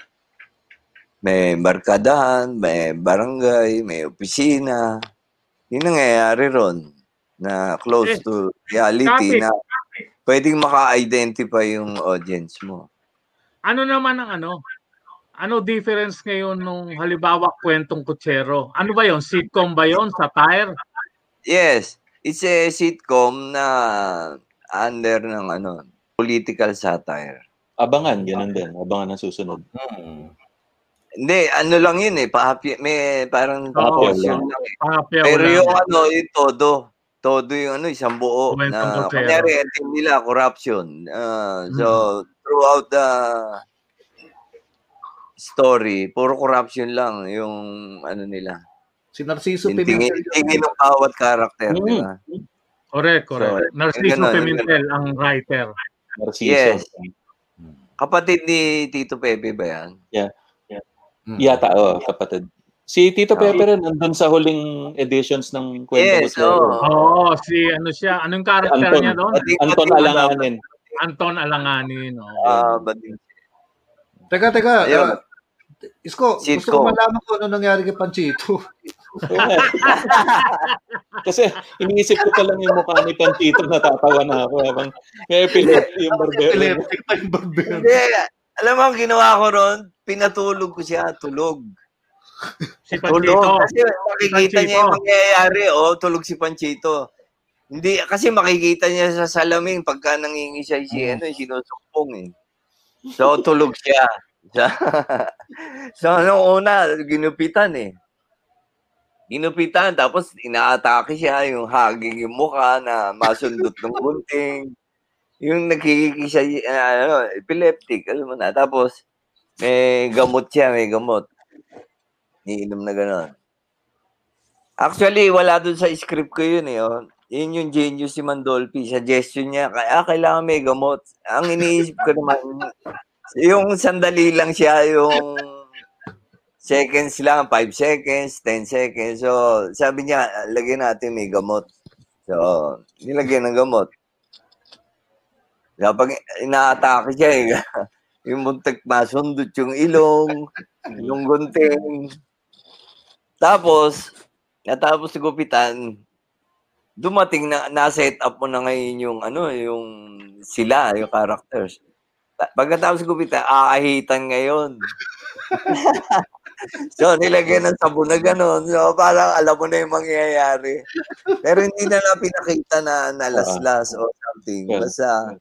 May barkadahan, may barangay, may opisina. Yung nangyayari ron na close to reality Kapit. na pwedeng maka-identify yung audience mo. Ano naman ang ano? Ano difference ngayon nung halimbawa kwentong kutsero? Ano ba yon? Sitcom ba yon? Satire? Yes, it's a sitcom na under ng ano, political satire. Abangan, ganun din. Abangan ang susunod. Hmm. Hindi, ano lang yun eh, pa-happy, may parang portion yun. lang eh. Papayaw Pero lang. yung ano, yung todo, todo yung ano, isang buo Kwentong na, kutsero. kunyari, nila, corruption. Hmm. So, throughout the story, puro corruption lang yung ano nila. Si Narciso Yung tingin, Pimentel. tingin ng bawat character, Mm. di ba? Correct, correct. So, Narciso ganun, Pimentel ang writer. Narciso. Yes. Hmm. Kapatid ni Tito Pepe ba yan? Hmm. Yata, oh, kapatid. Si Tito Pepe rin nandun sa huling editions ng Kwento Yes, Mo oo. Oo, si ano siya, anong character Anton. niya doon? Anton bading- Alanganin. Anton Alanganin. oo. Ah, bading. Teka, teka. Ayun. ah, Isko, gusto Sitcom. ko malaman kung ano nangyari kay Panchito. Kasi iniisip ko pa lang yung mukha ni Panchito, natatawa na ako. Habang kaya pilit yung barbero. Electric time barbero. Hindi, alam mo ang ginawa ko ron, pinatulog ko siya, tulog. Si Tulog. Panchito. Kasi makikita niya yung mangyayari, oh, tulog si Panchito. Hindi, kasi makikita niya sa salamin pagka nangingi siya si, ano, sinusumpong eh. So, tulog siya. So, nung una, ginupitan eh. Ginupitan, tapos inaatake siya, yung haging yung mukha na masundot ng gunting. Yung nagkikiki siya, ah, ano, epileptic, alam mo na. Tapos, may gamot siya, may gamot. Niinom na gano'n. Actually, wala dun sa script ko yun eh. Oh. Yun yung genius si Mandolfi. Suggestion niya, kaya kailangan may gamot. Ang iniisip ko naman, yung sandali lang siya, yung seconds lang, 5 seconds, 10 seconds. So, sabi niya, lagyan natin may gamot. So, nilagyan ng gamot. Kapag inaatake siya eh, yung muntik masundot yung ilong, yung gunting. Tapos, natapos sa gupitan, dumating na na-set up mo na ngayon yung ano, yung sila, yung characters. Ta- Pagkatapos gupitan, aahitan ngayon. so, nilagyan ng sabon na gano'n. So, parang alam mo na yung mangyayari. Pero hindi na lang pinakita na nalaslas o something. Yeah. Basta,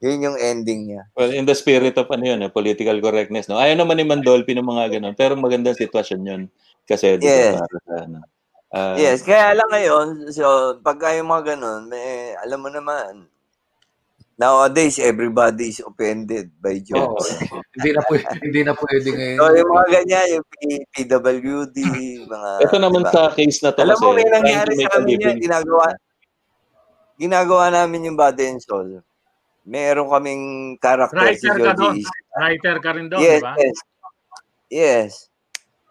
yun yung ending niya. Well, in the spirit of ano yun, eh, political correctness. No? Ayaw naman ni Mandolfi ng mga ganun. Pero magandang sitwasyon yun. Kasi, Yes. para sa, ano, ah, Yes, kaya lang ngayon, so pagka yung mga ganun, may, alam mo naman, nowadays everybody is offended by jokes. hindi na pwede, hindi na pwede ngayon. So yung mga ganyan, yung PWD, mga... Ito naman diba? sa case na to Alam kasi, mo, may nangyari sa amin yan, ginagawa, ginagawa namin yung body and soul. Meron kaming character si Writer ka doon. Writer ka rin doon, Yes, di ba? yes. Yes.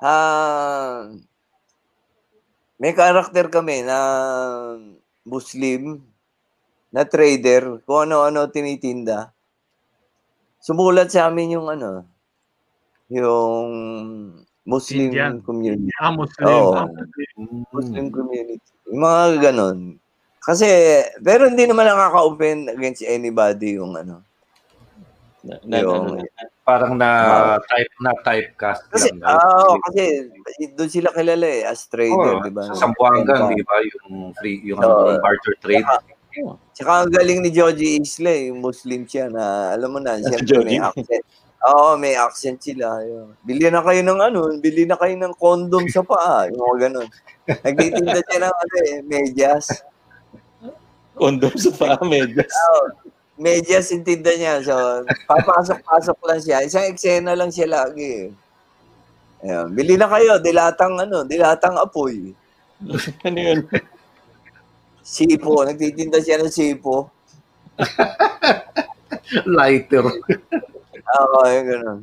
Ah, may karakter kami na Muslim na trader, kung ano-ano tinitinda. Sumulat sa amin yung ano, yung Muslim Indian. community. Ah, Muslim. Oo. Ah, Muslim. Muslim community. Yung mga ganon. Kasi, pero hindi naman nakaka-open against anybody yung ano. Na, na, yung, ano, Parang na Ah. type na typecast Kasi, lang. ah, kasi doon sila kilala eh, as trader, Oo, di ba? Sa Sambuanga, di ba? Yung free, yung Oo. ano, barter trade. Tsaka ang galing ni Joji Isla, eh, yung Muslim siya na, alam mo na, Si siyempre may accent. Oo, may accent sila. Yun. Bili na kayo ng ano, bili na kayo ng condom sa paa, yung mga ganun. Nagtitinda siya ng ano eh, medyas. condom sa paa, medyas. Oo, medyas yung tinda niya. So, papasok-pasok lang siya. Isang eksena lang siya lagi. eh. Ayun. Bili na kayo, dilatang ano, dilatang apoy. ano yun? Sipo, nagtitinda siya ng sipo. Lighter. Oo, yung ganun.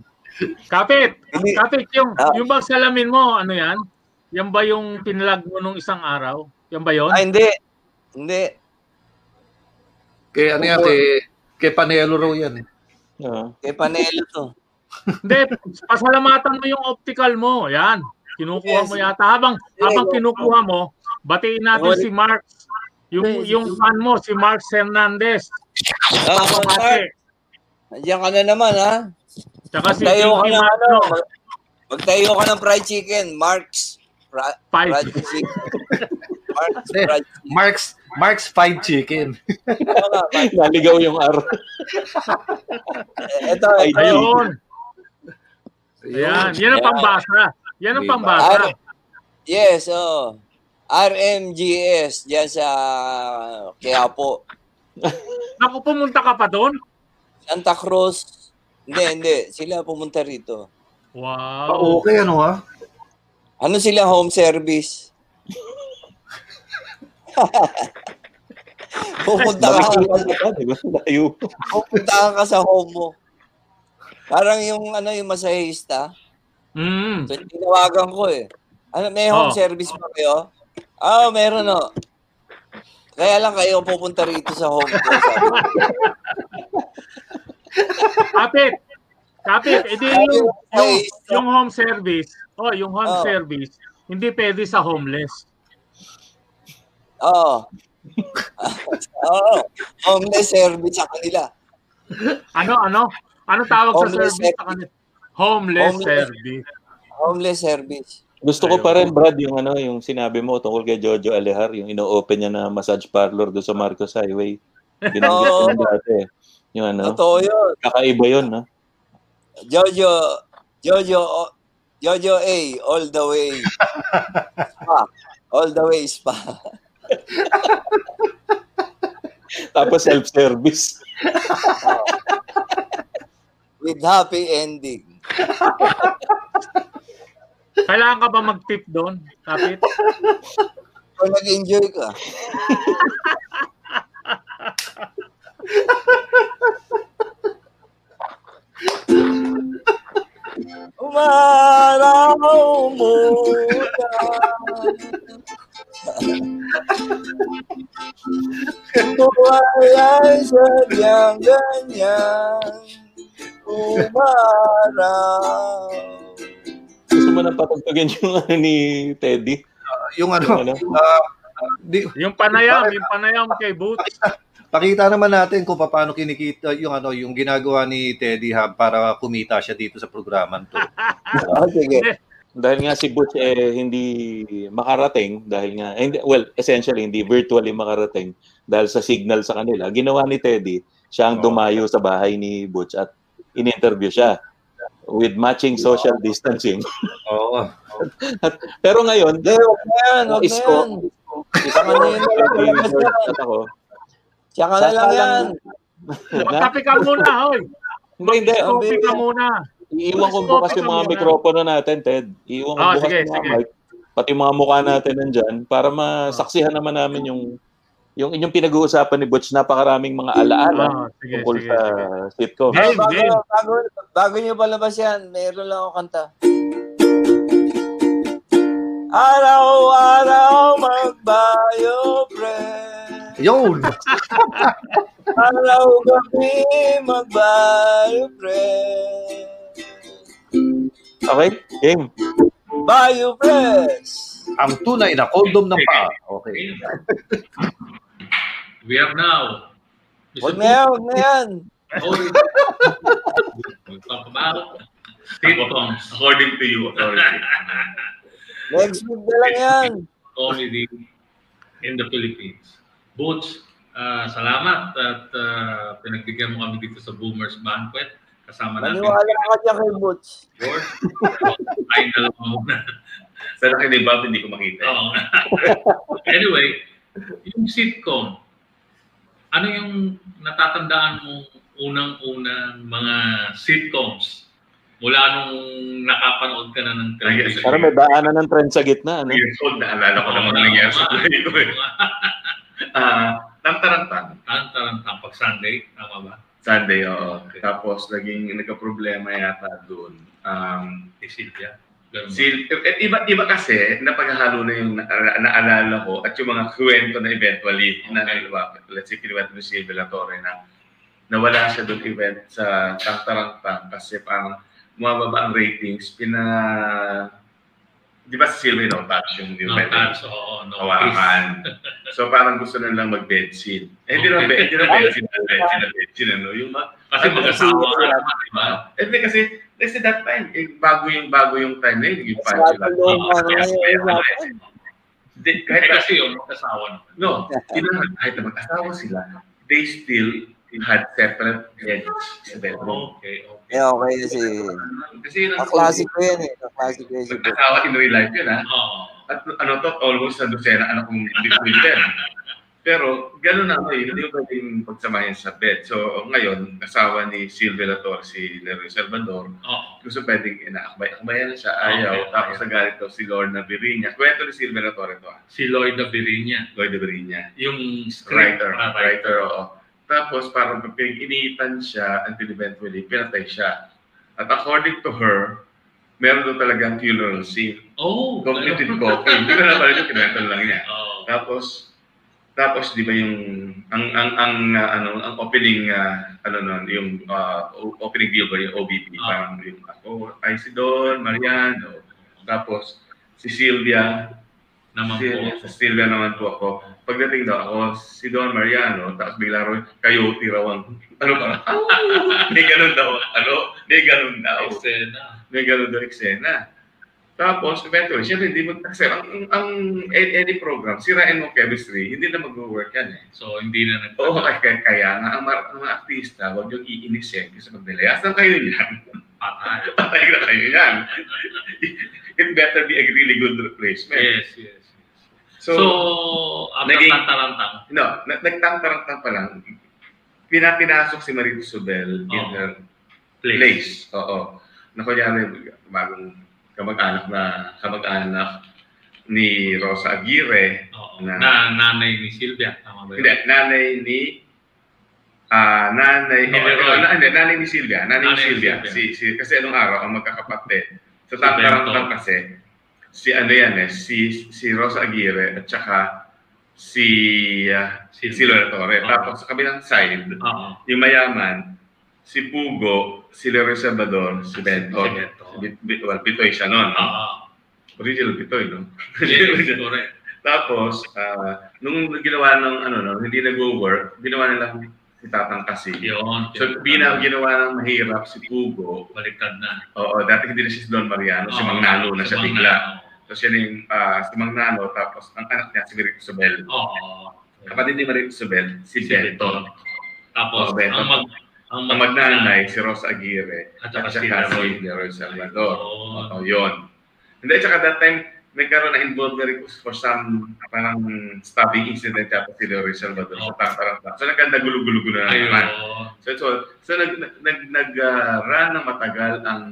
Kapit! Hindi, Kapit, yung, Ah. yung bang salamin mo, ano yan? Yan ba yung pinalag mo nung isang araw? Yan ba yun? ah, hindi. Hindi. Kay ano yan, kay, kay Panelo raw yan. eh. Oo. Kay Panelo to. Hindi, pasalamatan mo yung optical mo. Yan. Kinukuha Yes. mo yata. Habang, habang kinukuha mo, batiin natin si Mark. Yung, yung fan mo, si Mark Hernandez. Ah, Mark, Andiyan ka na naman, ha? Tsaka si Magtayo ka ng ano, magtayo ka ng fried chicken, Mark's fra- fried chicken. Mark's Eh. fried chicken. Mark's, Mark's Fried Chicken. Naligaw yung R. Eh, Ito, Ay, ito. Ayun. Ayan. Yan ang pambasa. Yan ang pambasa. Yes, oh. RMGS, dyan sa Quiapo. Naku, pumunta ka pa doon? Santa Cruz. Hindi, hindi. Sila pumunta rito. Ah, Wow. okay, ano ha? Ano sila home service? pupunta ka, pupunta ka sa home mo. Parang yung ano yung masahista. Mm. So, tinawagan ko eh. Ano, may home Oh. service ba kayo? Ah, meron no. Kaya lang kayo pupunta rito sa home ko. sabi. Kapit. Kapit. Edi Sabi yung, yung, "Ay, yung home service. Oh, yung home Oh. service. Hindi pwede sa homeless. Oo. Oo. Homeless service sa kanila. Ano, ano? Ano tawag sa Homeless service sa kanila? Homeless, Homeless. service. Homeless service. Gusto ko pa rin, Brad, yung ano, yung sinabi mo tungkol kay Jojo Alehar, yung ino-open niya na massage parlor doon sa Marcos Highway. Binanggit ko dati. Yung ano, Totoo yun. kakaiba yun, no? Jojo, Jojo, Jojo A, all the way. Spa. All the way spa. Tapos self-service. With happy ending. Kailangan ka ba mag-tip doon? Kapit? Kung nag-enjoy ka. Umaraw muna. Buhay ay sadyang ganyan. Umaraw. Gusto mo nang patagtagin yung ano ni Teddy? Yung ano, Yung ano? ah, di, Yung panayam, yung panayam kay Boots. pakita naman natin kung paano kinikita yung ano, yung ginagawa ni Teddy Hub para kumita siya dito sa programan to. Oh, sige. Dahil nga si Butch eh hindi makarating dahil nga eh, hindi, well essentially hindi virtually makarating dahil sa signal sa kanila. Ginawa ni Teddy, siya ang dumayo sa bahay ni Butch at in-interview siya with matching social distancing. Oo. Pero ngayon, na yan, huwag na Isko. yan. Tsaka na yan. ako. Tsaka na lang yan. Magkape ka muna, hoy. Hindi, hindi. Magkape ka muna. Iiwan ko bukas yung mga mikropono natin, Ted. Iiwan ko Ah, bukas yung mga mic. Pati yung mga mukha natin nandyan para masaksihan naman namin yung yung inyong pinag-uusapan ni Butch, napakaraming mga alaala sige, tungkol sige, sa sige. sitcom. Game, bago, game. bago, bago nyo palabas yan, meron lang ako kanta. Araw-araw magbayo, pre. Yun! Araw-gabi magbayo, pre. Okay? Game. Bayo, press. Ang tunay na condom ng paa. Okay. We have now. Huwag na yan, huwag na yan. We talk about sitcoms according to you, authority. Next week na lang yan. Comedy in the Philippines. Boots, ah, salamat at ah, pinagbigyan mo kami dito sa Boomers Banquet. Kasama natin Maniwala ka dyan kay Butch. George. Kain na lang muna. Sa laki ni Bob, hindi ko makita. Oo. anyway, yung sitcom, ano yung natatandaan mo unang-unang mga sitcoms mula nung nakapanood ka na ng television? Parang may daanan ng trend sa gitna. Ano? Years old, naalala ko naman nangyayari sa buhay ko. eh. Ah, Tantarantang. Tantarantang pag Sunday, tama ba? Sunday, oo. Tapos, naging nagka-problema yata doon. Um, Si Silvia. Ganun ba? si, eh, iba, iba kasi, napaghahalo na yung na, naalala ko at yung mga kwento na eventually, na, Okay. diba, let's say, kinuwento ni Silvia Latore na nawala siya doon event sa Tantarantang kasi parang bumababa ang ratings, pina... Di ba si Silvia no touch yung No event? touch, oo. No Hawakan. so parang gusto na lang mag-bed scene. Eh, hindi na Okay. bed, hindi na bed scene, bed scene, na bed scene, ano? Yung ma- Kasi mag-asawa ka kasi- naman, di ba? Eh, kasi, kasi that time, eh, bago yung, bago yung time na yun, yung kaya- usapan. Hindi, Eh, kahit kasi yung mag-asawa naman. No, sila, kahit na mag-asawa sila, they still had separate beds sa bedroom. Okay, okay. Eh, okay kasi. Kasi yun ang Kaklase ko yan eh. Kaklase ko yan. Mag-asawa in real life yun, ha? Oo. At ano to, almost sa dosena anak kong between Pero gano'n na eh, hindi ko pwedeng pagsamahin sa bed. So ngayon, asawa ni Silvia Lator, si Leroy Salvador, Oo. gusto pwedeng inaakbay-akbayan na siya, ayaw. Okay, Tapos ayaw. nagalit daw si Lorna Virinia. Kwento ni Silvia Lator ito, ah. Si Lloyd Averinia. Lloyd Virinia. Yung script. Writer, ah, writer, oo. Tapos parang pinag-initan siya until eventually pinatay siya. At according to her, meron doon talagang funeral scene. Oh, Complete with ano? coffee. Hindi ko na pala yung kinento lang niya. Oh. Tapos, tapos di ba yung ang ang ang uh, ano ang opening uh, ano nun yung uh, opening deal ba yung OBP Ah. parang yung ako ay si Don Mariano tapos si Sylvia Naman si, po. si Sylvia naman po ako. Pagdating daw ako si Don Mariano tapos bigla raw coyote raw ang ano ba? May ganun daw ano? May ganun daw. Eksena. may ganun daw eksena tapos, eventually, syempre, hindi mo, kasi ang, ang, ang any program, sirain mo chemistry, hindi na mag-work yan eh. So, hindi na nag- Oo, kaya, kaya, kaya nga, ang, mga- ang mga artista, huwag yung iinis eh, kasi magnilayas lang kayo yan. patay. Na kayo yan. It better be a really good replacement. Yes, yes. So, So, after naging- tantarantang. no, na- nagtangtarang pa lang, pinapinasok si Marito Subel in Oo. her Place. place. Oo. Na kunyari, bagong kamag-anak na kamag-anak ni Rosa Aguirre, Oo. Na- Na, nanay ni Silvia. Tama ba yun? Hindi, nanay ni ah nanay Ni oh, Leroy. na, hindi, nanay ni Silvia, nanay, Nanay ni ni Silvia. Silvia. Si, si kasi anong araw ang magkakapatid. Sa Si tantarang Bento. kasi si ano yan eh, si si Rosa Aguirre at saka si uh, si Silvia. Silvia Torre. Oo. Tapos sa kabilang side, Oo. yung mayaman, si Pugo, si Leroy Salvador, si Bento. Si Bento. Si Bit, Bit, well, Bitoy siya noon. Oo. Original Bitoy, no? Yes, correct. Tapos, ah, nung ginawa ng ano no, hindi nag-work, ginawa nila si Tatang kasi. Yun. So, bina, ginawa ng mahirap si Pugo. Baliktad na. Oo, dati hindi na si Don Mariano, si Oo, Mang Nano na si siya bigla. So, siya yung ah, si Mang Nano, tapos ang anak niya, si Marito Sobel. Oo. Kapatid ni Marito Sobel, si, Si Bento. Bento. Tapos, Oo, Bento. ang mag... Ang Ang magnanay, si Rosa Aguirre, At at saka si saka Leroy. Salvador. Oo. Oo, yun. Hindi, tsaka that time, nagkaroon na involved na rin for some parang stabbing incident yata si Leroy Salvador sa Oo. Tantaranta. So nagkanda gulo-gulo na naman. So, so, so nag, nag, nag uh, run ng matagal ang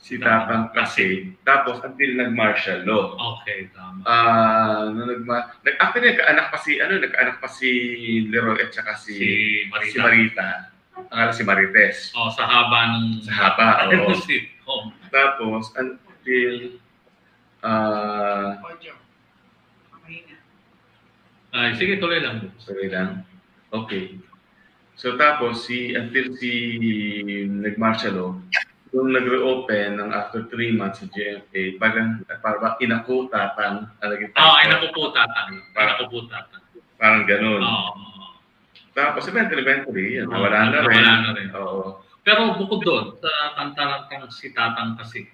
si Tatang kasi tapos until nag-martial law. Okay, tama. Ah, nung nagma nag actually nagkaanak pa si ano, nagkaanak pa si Leroy at saka si Si Marita. si Marita. Ang si Marites. Oh, sa haba ng... Sa haba, oo. oh. Tapos until ah Ay, sige, tuloy lang. sorry lang. Okay. So tapos si until si nag-martial law, nung nag-reopen ng after three months sa GMA, parang parang inakutatan alagay Ah, ay nakuputatan. Ay nakuputatan. Parang ganun. Oo. Tapos eventually, eventually, yun, Oo, nawala na rin. nawala na rin. Oo. Pero bukod doon, sa kantarantang si Tatang kasi,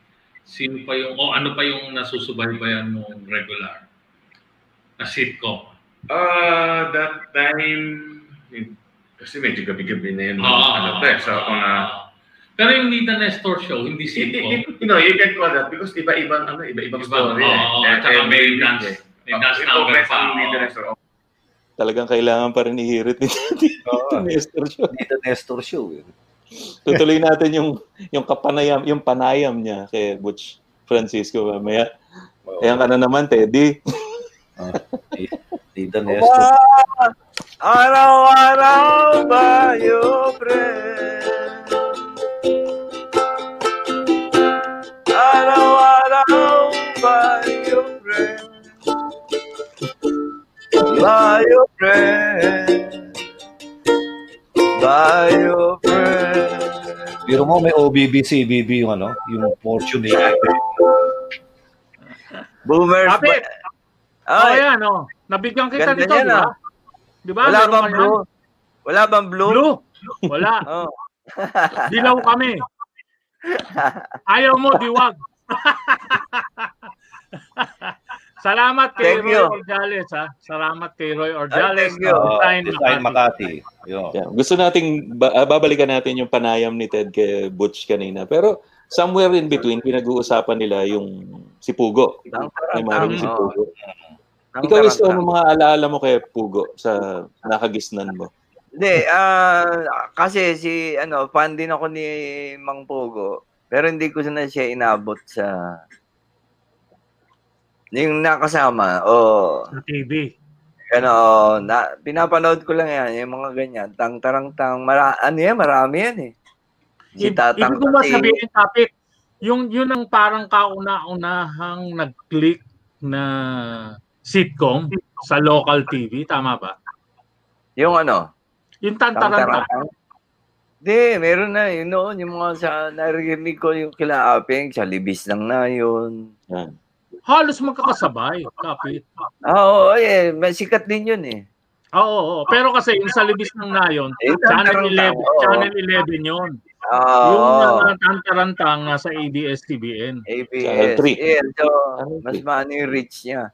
sino pa yung, o ano pa yung nasusubaybayan mong regular na sitcom? Ah, that time, kasi medyo gabi-gabi na yun. Oo. ano to eh, so mga... Pero yung Nita Nestor show, hindi sitcom. you know, you can call that because iba-ibang, ano, iba-ibang Iba, story. eh. oo, Eh, at saka may dance, may Oh, dance number pa. Nita Nestor. Talagang kailangan pa rin ihirit ni Oo. Nestor Show. The Nestor show. Eh. Tutuloy natin yung yung kapanayam, yung panayam niya kay Butch Francisco mamaya. Oo. Ayan ka na naman, Teddy. Hindi the Nestor. Araw-araw ba yung friend? Araw-araw ba Ba yung friend? Ba yung friend? Biro mo may OBB, CBB yung ano, yung Fortune United. Boomers ba? Kapit! Oh, Ay, yan, oh. Nabigyan kita Ganda dito, di ba? ah. Di ba? wala bang blue? yan? Wala bang blue? Blue? Wala. Oh. Dilaw kami. Ayaw mo, diwag. Salamat kay Thank Roy you. Orjales, ha? Salamat kay Roy Orjales. thank you. Uh, Design Design Makati. Makati. Yun. Yeah. Gusto nating ba- ah, babalikan natin yung panayam ni Ted kay Butch kanina. Pero somewhere in between, pinag-uusapan nila yung si Pugo. Tang- Ay, Maring si Pugo. Ikaw, Isto, ano mga alaala mo kay Pugo sa nakagisnan mo? Hindi, ah kasi si ano, fan din ako ni Mang Pogo. Pero hindi ko na siya inabot sa yung nakasama. O Sa TV. ano, na pinapanood ko lang yan, yung mga ganyan. Tang tarang tang, mara, ano yan, marami yan eh. Si Tatang Ibig ko ba sabihin, Kapit, yung yun ang parang kauna-unahang nag-click na sitcom sa local TV, tama ba? Yung ano? Yung Tantaranta. Tantarantang? Hindi, meron na. Yun noon, yung mga sa narinig ko yung kila Apeng, sa libis lang na yun. Yan. Halos magkakasabay, kapit. Ah, Oo, eh, masikat din yun eh. Oo, oo. pero kasi yung sa libis ng nayon, Yung Channel 11, Tantarantang, oo. Channel 11 yun. Ah, yung oo. uh, Tantarantang nasa ABS-CBN. ABS. Yeah, so, Channel mas maano yung reach niya.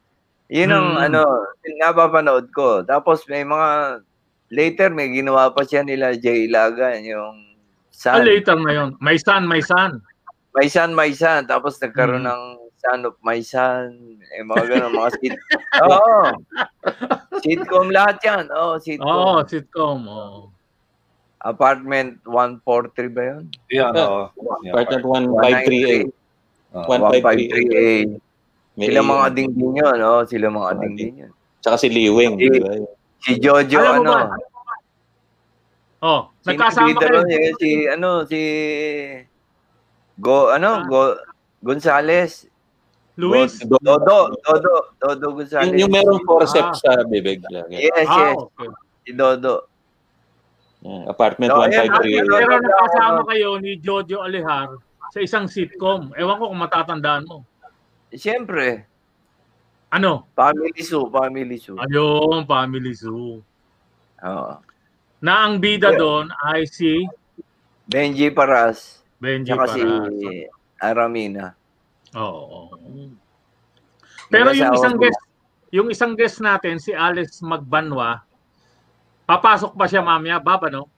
Yun ang Hmm. ano, napapanood ko. Tapos may mga, later may ginawa pa siya nila Jay Ilaga, yung Ah, Sun. later na yun. May son, may son. May Sun, may Sun. Tapos nagkaroon Hmm. ng Son of My Son. Eh, mga ganun, mga sit. Oo. Sitcom lahat yan. Oo, sitcom. Oo, sitcom. Oo. Apartment 143 ba yun? Yeah. oo. Yeah. Partner 153A. Ah, 153A. 153A. May Sila A. mga ading din yun. Oo, sila mga Mga ading ading. din yun. Tsaka si Liwing, di ba? Si Jojo, Alam ano? ba? Oh, nagkasama kayo. nun? Eh, Si, ano, si... Go, ano? Go, Gonzales. Luis. Dodo. Dodo. Dodo Gonzales. Yung, yung merong forceps sa bibig. lang. Yan. Yes, Ah, yes. okay. Si Dodo. Yan. Apartment No, ayan, 153A. Pero- nakasama kayo ni Jojo Alihar sa isang sitcom. Ewan ko kung matatandaan mo. Siyempre, Ano? Family Zoo. Family Zoo. Ayun, Family Zoo. Oo. Na ang bida doon ay si Benji Paras. Benji Tsaka si Paras. Aramina. Oo. Pero yung isang guest, yung isang guest natin, si Alex Magbanwa, papasok pa siya mamaya, baba no?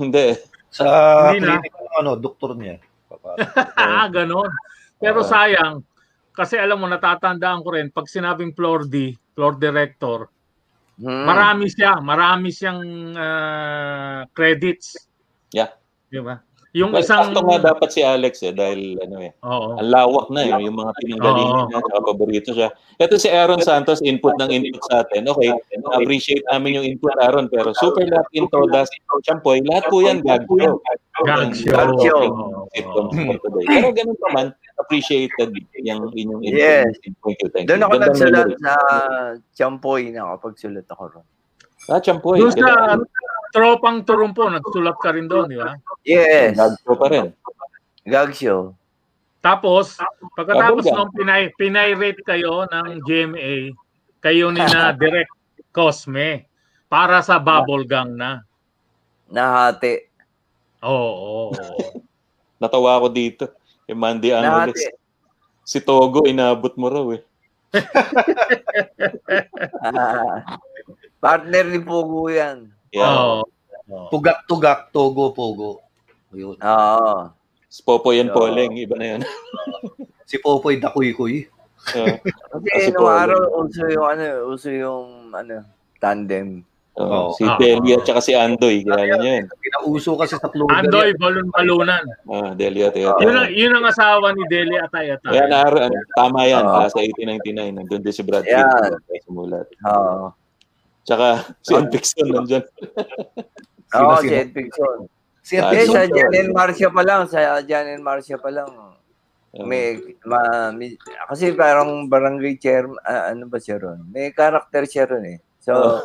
Hindi. Sa Hindi na. clinic ng ano, doktor niya. Papasok. Ah, ganon. Pero sayang, kasi alam mo, natatandaan ko rin, pag sinabing floor D, floor director, Hmm. marami siya, marami siyang ah, credits. Yeah. Di ba? Yung Well, isang... sakto nga dapat si Alex eh, dahil ano eh, Oo. ang lawak na eh, yung mga pinanggalingan niya, saka paborito siya. Ito si Aaron Santos, input ng input sa atin. Okay, appreciate namin yung input, Aaron, pero super lahat in todas, champoy, lahat po yan gagawin. Gag show. Gag show. Pero ganun pa man, appreciated yung inyong input. Yes. Thank you, thank you. Doon ako nagsulat sa Champoy na kapag sulat ako ron. Ah, champoy. Doon sa tropang turumpo, nagsulat ka rin doon, di ba? Yes. Gagawin pa rin. Gag show. Tapos, pagkatapos Bubblegum. nung pinay, pinay-rate kayo ng GMA, kayo ni na Direct Cosme para sa Bubble Gang na. Nahati. Oo. oo. Natawa ako dito. Yung Mandy Angeles. Si Togo, inabot mo raw eh. Partner ni Pugo yan. Yeah. Oo. Tugak-tugak, togo, pogo. Ayun. Oo. Si Popoy and Yeah. Poleng, iba na yun. Si Popoy Dakuy-kuy. Yeah. Kasi Kasi nung po- araw, uso yung ano, uso yung ano, tandem. Oo. Oo. si Ah. Delia at si Andoy, kilala niyo yun. Pinauso kasi sa Clover. Andoy, balon-balunan. Ah, Delia at Ate. Yun ang, yun ang asawa ni Deli Atay Atay. Kaya na, ano, tama yan, Oo. nasa 1899, nandun din si Brad Pitt. Yan. Sumulat. Oo. Tsaka si Ed Pixon nandyan. Oo, sino? si Ed Picson. Si Ah, Eh, Edson. sa Jan and Marcia pa lang, sa Jan and Marcia pa lang. Oo. May, ma, mi- kasi parang barangay chair, ah, ano ba siya ron? May karakter siya ron eh. So,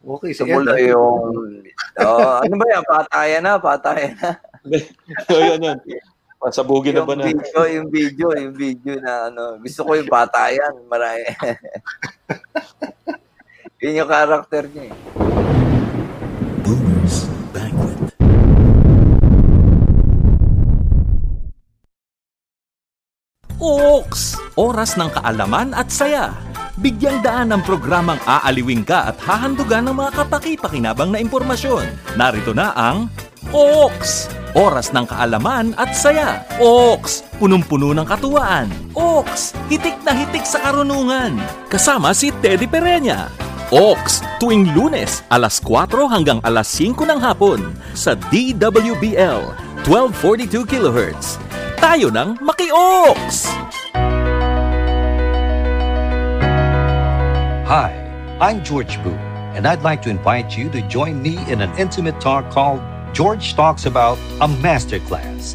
Okay, si Simula Ed. yung, oh, ano ba yan? Patayan na, patayan na. so, yun yun. Pasabugin na ba na? video, yung video, yung video na ano, gusto ko yung patayan, marami. Yun yung karakter niya eh. Boomer's Banquet. Oaks! Oras ng kaalaman at saya. Bigyang daan ang programang aaliwing ka at hahandugan ng mga kapaki-pakinabang na impormasyon. Narito na ang Oaks! Oras ng kaalaman at saya. Oaks! Punong-puno ng katuwaan. Oaks! Hitik na hitik sa karunungan. Kasama si Teddy Pereña. Oaks! Tuwing lunes, alas 4 hanggang alas 5 ng hapon sa DWBL 1242 kHz. Tayo ng Maki-Oaks! Hi, I'm George Boo, and I'd like to invite you to join me in an intimate talk called George Talks About a Masterclass.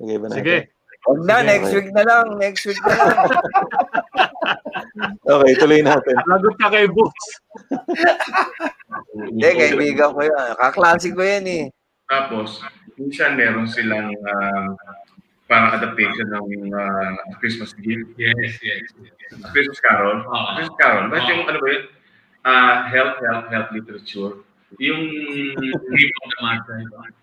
Okay ba natin? Sige. Huwag na, Sige, next okay. week na lang. Next week na lang. Okay, tuloy natin. Lagot ka kay Boots. Hindi, kaibigan ko yan. Kaklase ko yan eh. Tapos, minsan meron silang ah, parang adaptation ng ah, Christmas gift. Yes, yes. yes. Christmas Carol. Oo. Christmas Carol. Basta yung ano ba yun? Ah, health, health, health literature. Yung Give of the.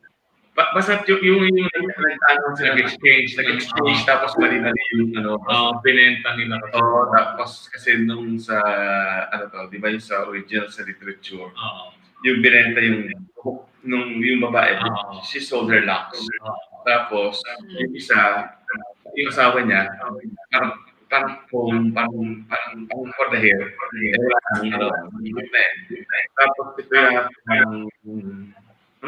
Ba- basta yung yung, yung nag-ano sila Nag-exchange. nag-exchange tapos mali-mali yung ano Oo, binenta nila. Oo, tapos kasi nung sa ano to, di ba yung sa original sa literature, Oo. yung binenta yung nung yung babae, Oo. she sold her locks. Oo. Tapos yung isa, yung asawa niya, parang parang phone, parang parang parang for the hair. Eh, wala nang ano, na eh. Tapos ito yung um,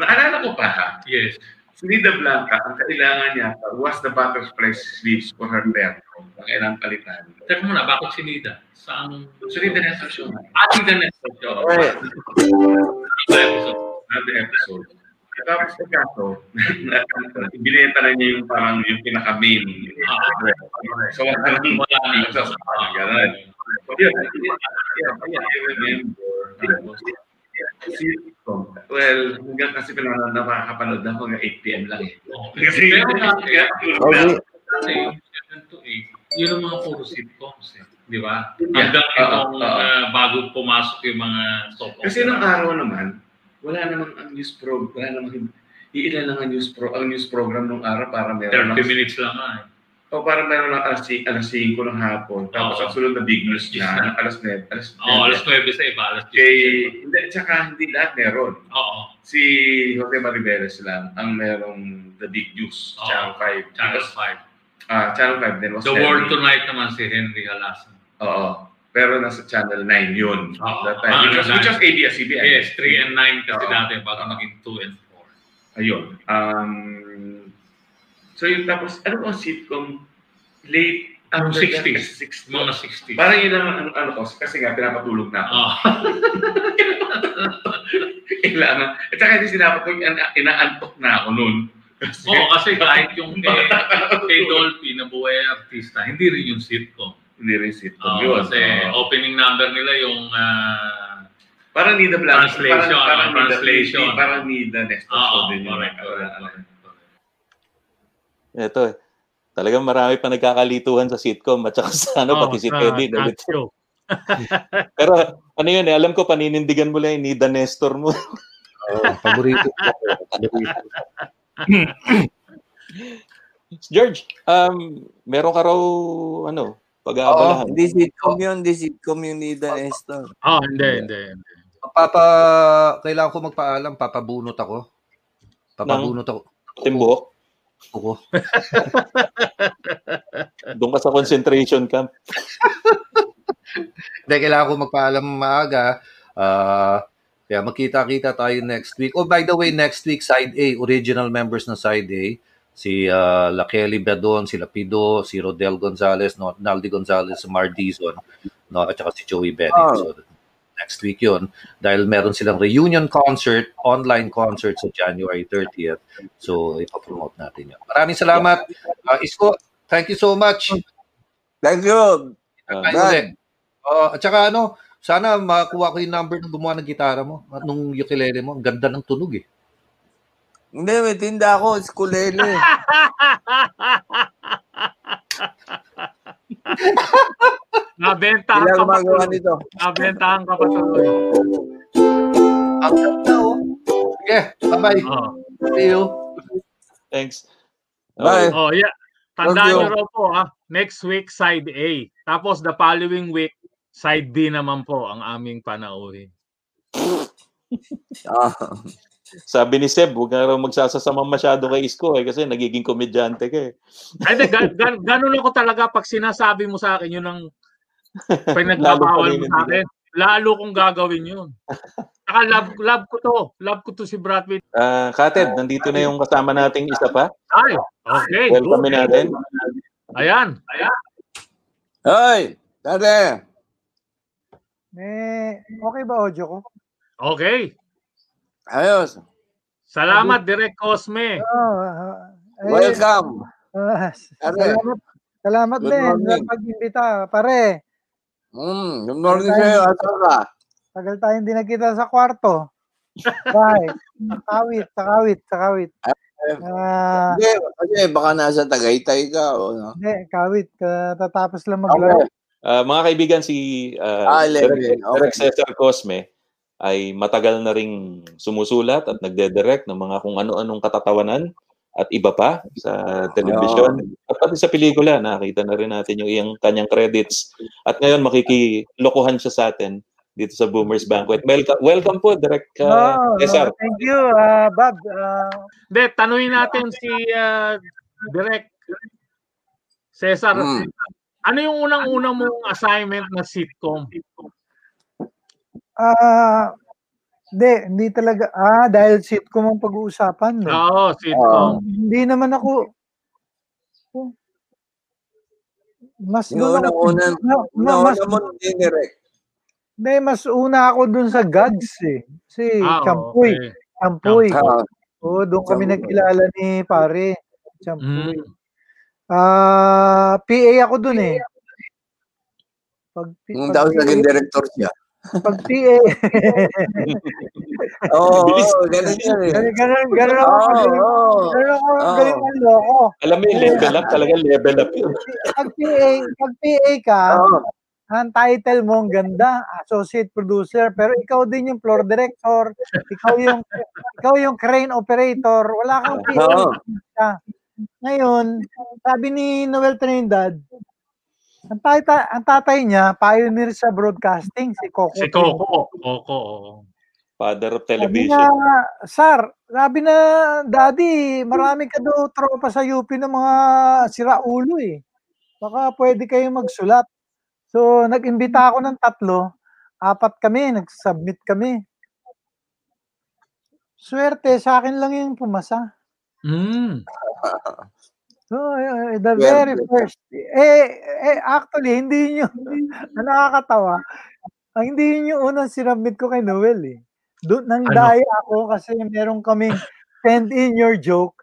naalala ko pa ha, Yes. si Nida Blanca, ang kailangan niya was the butterfly sleeves for her perro. Ang kailangan palitan. Teka muna, bakit si Nida? Saan? So, Nida Nestor Show. Ah, Nida Nestor Show. Eh. Another episode. Tapos sa kaso, binenta na niya yung parang yung pinaka-main. So, wala nang Wala na. Sa parang gano'n. Yun, yun, yun, yun, I remember. Well, hanggang kasi pinanood na makakapanood na hanggang 8 p.m. lang eh. Kasi, Pero dati, Okay. kasi yung 7 to 8, yun ang mga puro sitcoms eh. Di ba? Yeah. Hanggang Oo, itong oo. ah, bago pumasok yung mga soap opera. kasi nung araw naman, wala namang ang news pro, wala namang iilan lang ang news pro, ang news program nung araw para meron 30 lang minutes lang nga eh. O parang meron lang alas, alas 5 ng hapon. Tapos ang sunod na big news na, na. alas 9. Alas Oo, alas 9 sa iba, alas 10. Kay, hindi, tsaka hindi lahat meron. Oo, Si Jose Mariveles lang ang merong The Big News. Channel 5. Channel Because, 5. ah, Channel 5 then was The Henry. World Tonight naman si Henry Halasan. Oo. Pero nasa Channel 9 yun. Oo. That time. Ah, which, was, which was ABS-CBN. Yes, 3 and 9 kasi Oo. dati bago maging 2 and 4. Ayun. Um, so yun, tapos, ano ang sitcom? Late, Yung that, 60s. 60s. Mga 60. Parang yun ang ang- ano ko, kasi nga pinapatulog na ako. Oo. Kailangan. At saka hindi ina- inaantok na ako noon. Kasi, Oo, kasi kahit yung kay, kay Dolphy na buhay artista, hindi rin yung sitcom. hindi rin sitcom Oo, yun. kasi Oo. opening number nila yung ah, parang Nida Blanc. Translation, Parang, parang ah, translation. Nida, parang Nida Nestor Oo, correct, Oo, correct, correct. Ito eh. Talagang marami pa nagkakalituhan sa sitcom at saka sa ano, Oo, pati si Teddy. show. Pero ano yun eh, alam ko paninindigan mo lang yung Nida Nestor mo. Oh, paborito ko. George, um, meron ka raw, ano, pag-aabalahan. hindi sitcom yun. Hindi sitcom yung Nida Nestor. Oh, hindi, hindi. hindi. Papa, kailangan ko magpaalam. Papabunot ako. Papabunot ako. Timbuk. Ako. Doon ka sa concentration camp. Hindi, kailangan ko magpaalam maaga. Ah, kaya magkita-kita tayo next week. Oh, by the way, next week, Side A, original members ng Side A, si uh, Lakeli Bedon, si Lapido, si Rodel Gonzalez, no, Naldi Gonzalez, Mar Dizon, no, at saka si Joey Bennett. Oh. So, next week yon dahil meron silang reunion concert, online concert sa January 30th. So, ipapromote natin yun. Maraming salamat. Uh, Isko, thank you so much. Thank you. Ulit. Oh, at saka ano, sana makakuha ko yung number ng gumawa ng gitara mo, at nung ukulele mo. Ang ganda ng tunog eh. Hindi, may tinda ako. Skulele. Nabentahan ka pa tuloy. nito. Nabentahan ka pa tuloy. Ang ganda oh. Sige, bye-bye. Oh. See you. Thanks. Bye. Oh, yeah. Tandaan nyo raw po, ah. Next week, side A. Tapos the following week, side B naman po ang aming panauhin. Ah. Sabi ni Seb, huwag ka raw magsasasama masyado kay Isko eh, kasi nagiging komedyante ka eh. Ay, gan, gan, ganun ako talaga pag sinasabi mo sa akin yun ang pinagbabawal mo sa akin. Lalo kong gagawin yun. Saka love, love ko to. Love ko to si Brad Pitt. Ah, Kated, nandito na yung kasama nating isa pa. Ay, okay. Welcome good. natin. Ayan. Ayan. Hoy, tate. Eh, okay ba audio ko? Okay. Ayos. Salamat, Direk Cosme. Oh, ah, eh, Welcome. ah, Ate. salamat, salamat Good din morning. sa pag-imbita. Pare, Mm, good morning sa'yo. Asa ka? tagal tayo hindi nagkita sa kwarto. Bye. Sakawit, sakawit, sakawit. Ah, Hindi, kasi baka nasa Tagaytay ka. O, no? hindi, kawit. Katatapos lang Okay. maglaro. Ah, mga kaibigan, si Ah, uh, Levin. Direk, Okay. Direk Cesar Cosme ay matagal na ring sumusulat at nagde-direct ng mga kung ano-anong katatawanan at iba pa sa telebisyon at pati sa pelikula nakita na rin natin yung iyang kanyang credits at ngayon makikilokohan siya sa atin dito sa Boomers Banquet. Welcome, welcome po Direk uh, Oh, Cesar. thank you, ah, Bob. Ah, Hindi, tanungin natin si uh, Direk Cesar. Mm. Ano yung unang-unang mong assignment na sitcom? ah, hindi, hindi talaga. Ah, dahil sitcom ang pag-uusapan. No? Oo, sitcom. Hindi naman ako oh. mas Yung doon ako, unang-una, ma- ma- mas, una-una mo dinirect. hindi, mas una ako dun sa Gags eh. Si Ah, Champoy. okay. Champoy. Ah, Oo, doon kami Champoy. nagkilala ni pare. Champoy. Mm. Ah, PA ako dun eh. Pag, Nung pag tapos PA, naging director siya. Pag PA, Oo, Bilis. oo, ganun yan eh. ganun, ganun, ganun ako, Oo, galing, oo. ganun ako, Oo. galing ang loko. Alam mo yung level up, talaga level up yun. Pag PA, pag PA ka, Oo. ang title mo ang ganda, associate producer, pero ikaw din yung floor director, ikaw yung ikaw yung crane operator, wala kang PA. Oo. Ngayon, sabi ni Noel Trinidad, ang tatay, ang tatay niya, pioneer sa broadcasting, si Coco. Si Coco. Coco. Father of Sabi television. na, Sar, sabi na, Daddy, marami ka daw tropa sa UP ng mga siraulo eh. Baka pwede kayo magsulat. So, nag-imbita ako ng tatlo. Apat kami, nag-submit kami. Swerte, sa akin lang yung pumasa. Mm. So, uh, the Swerte. very first. Eh, eh actually, hindi yun yung, ang nakakatawa. Ang hindi yun yung unang sinubmit ko kay Noel eh. Doon nang Ano? daya ako kasi meron kaming send in your joke.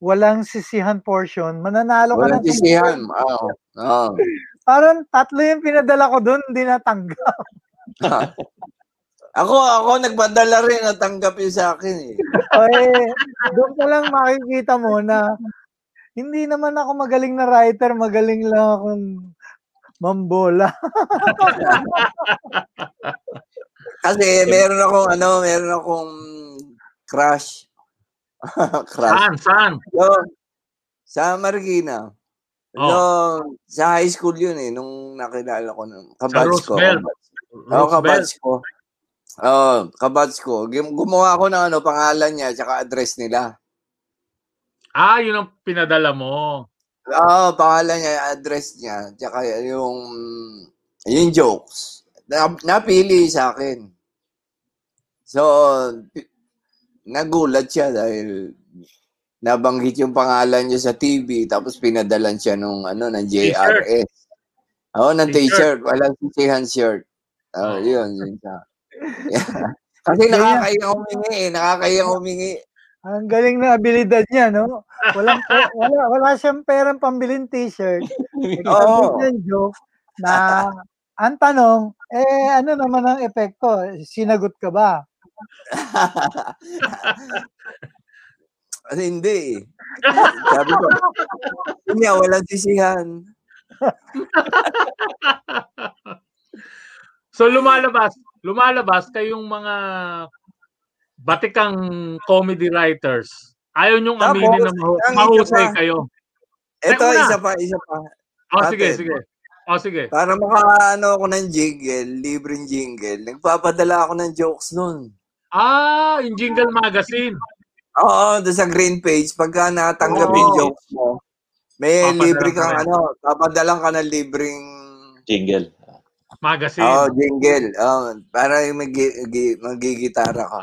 Walang sisihan portion. Mananalo ka Walang ng sisihan. Oo. Oo. Parang tatlo yung pinadala ko doon, hindi natanggap. Ako, ako nagpadala rin at tanggap yun sa akin eh. eh, doon pa lang makikita mo na hindi naman ako magaling na writer, magaling lang akong mambola. Kasi meron akong ano, meron akong crush. crush. Saan? Saan? So, sa Marikina. Oh. No, sa high school yun eh, nung nakilala ko. Nung, kabatch ko. Oo, Roosevelt. kabatch ko. Oo, kabatch ko. Gum- Gumawa ako ng ano, pangalan niya, tsaka address nila. Ah, yun ang pinadala mo. Oo, pangalan niya, address niya, tsaka yung, yung jokes. Na, napili sa akin. So, nagulat siya dahil nabanggit yung pangalan niya sa TV tapos pinadalan siya nung ano ng JRS. Oo, ng T-shirt. walang sisihan shirt. Oh, Oo. yun, yun siya. Kasi nakakayang humingi eh, nakakayang humingi. Ang galing na abilidad niya, no? Walang, wala, wala siyang perang pambilin t-shirt. Oo. Ng joke na ang tanong, eh ano naman ang epekto? Sinagot ka ba? Hindi eh. Sabi ko, yun nga, walang sisihan. So lumalabas, lumalabas kayong mga batikang comedy writers. Ayaw niyong Tapos, aminin na mahu- mahusay pa. kayo. Ito, Teka isa pa, isa pa. Oh, sige, Bakit? sige. Oh, sige. Para makaano ako ng jingle, libreng jingle, nagpapadala ako ng jokes nun. Ah, yung Jingle Magazine. Oo, doon sa green page, pagka natanggap yung Oo. jokes mo, may Papadalan libre ka kang rin. ano, papadalang ka ng libreng Jingle. Magazine. oh, jingle. Oh, para yung magi, gi- magigitara ka.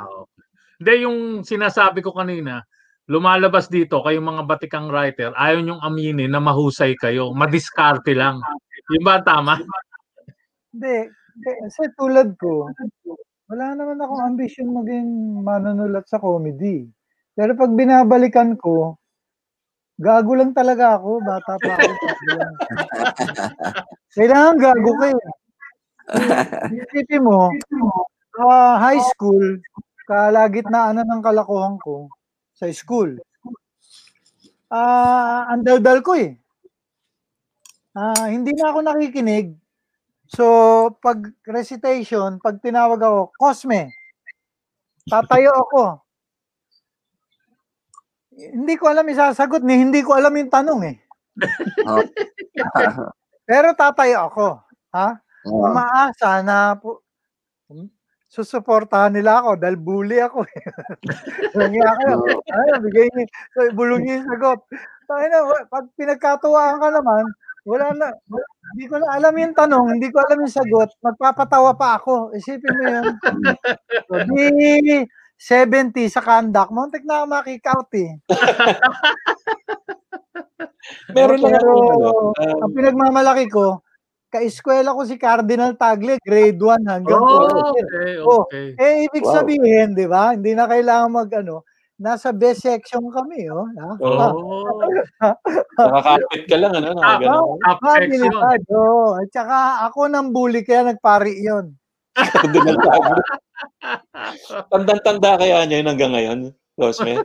Hindi, yung sinasabi ko kanina, lumalabas dito, kayong mga batikang writer, ayaw nyong aminin na mahusay kayo. Madiskarte lang. Yung ba tama? Hindi. Kasi tulad ko, wala naman akong ambisyon maging manunulat sa comedy. Pero pag binabalikan ko, gago lang talaga ako. Bata pa ako. Kailangan gago ka eh. Isipin mo, ah, high school, kalagitnaan na ng kalakuhan ko sa school. Ah, ang daldal ko eh. Ah, hindi na ako nakikinig. So, pag recitation, pag tinawag ako, Cosme, tatayo ako. Hindi ko alam isasagot ni hindi ko alam yung tanong eh. Oh. Pero tatayo ako. Ha? Umaasa na po, susuportahan nila ako dahil bully ako. eh. Langi ako. Ano, bigay niyo. So, bulong niyo yung sagot. Tayo na, pag pinagkatuwaan ka naman, wala na, hindi ko na alam yung tanong, hindi ko alam yung sagot, magpapatawa pa ako. Isipin mo yun. So, di 70 sa kandak, muntik na ako makik out eh. Meron Pero, ako, ano, ang pinagmamalaki ko, ka-eskwela ko si Cardinal Tagle, grade 1 hanggang Oh, 4. okay, Oh, okay. eh, ibig Wow. sabihin, di ba? Hindi na kailangan mag, ano, nasa best section kami, oh. Ha? Oh, nakakapit ka lang, ano? Ah, ganun. top section. Habilidad, oh. At saka ako nang bully kaya nagpari tago. Tandang-tanda kaya niya yun hanggang ngayon, Rosme.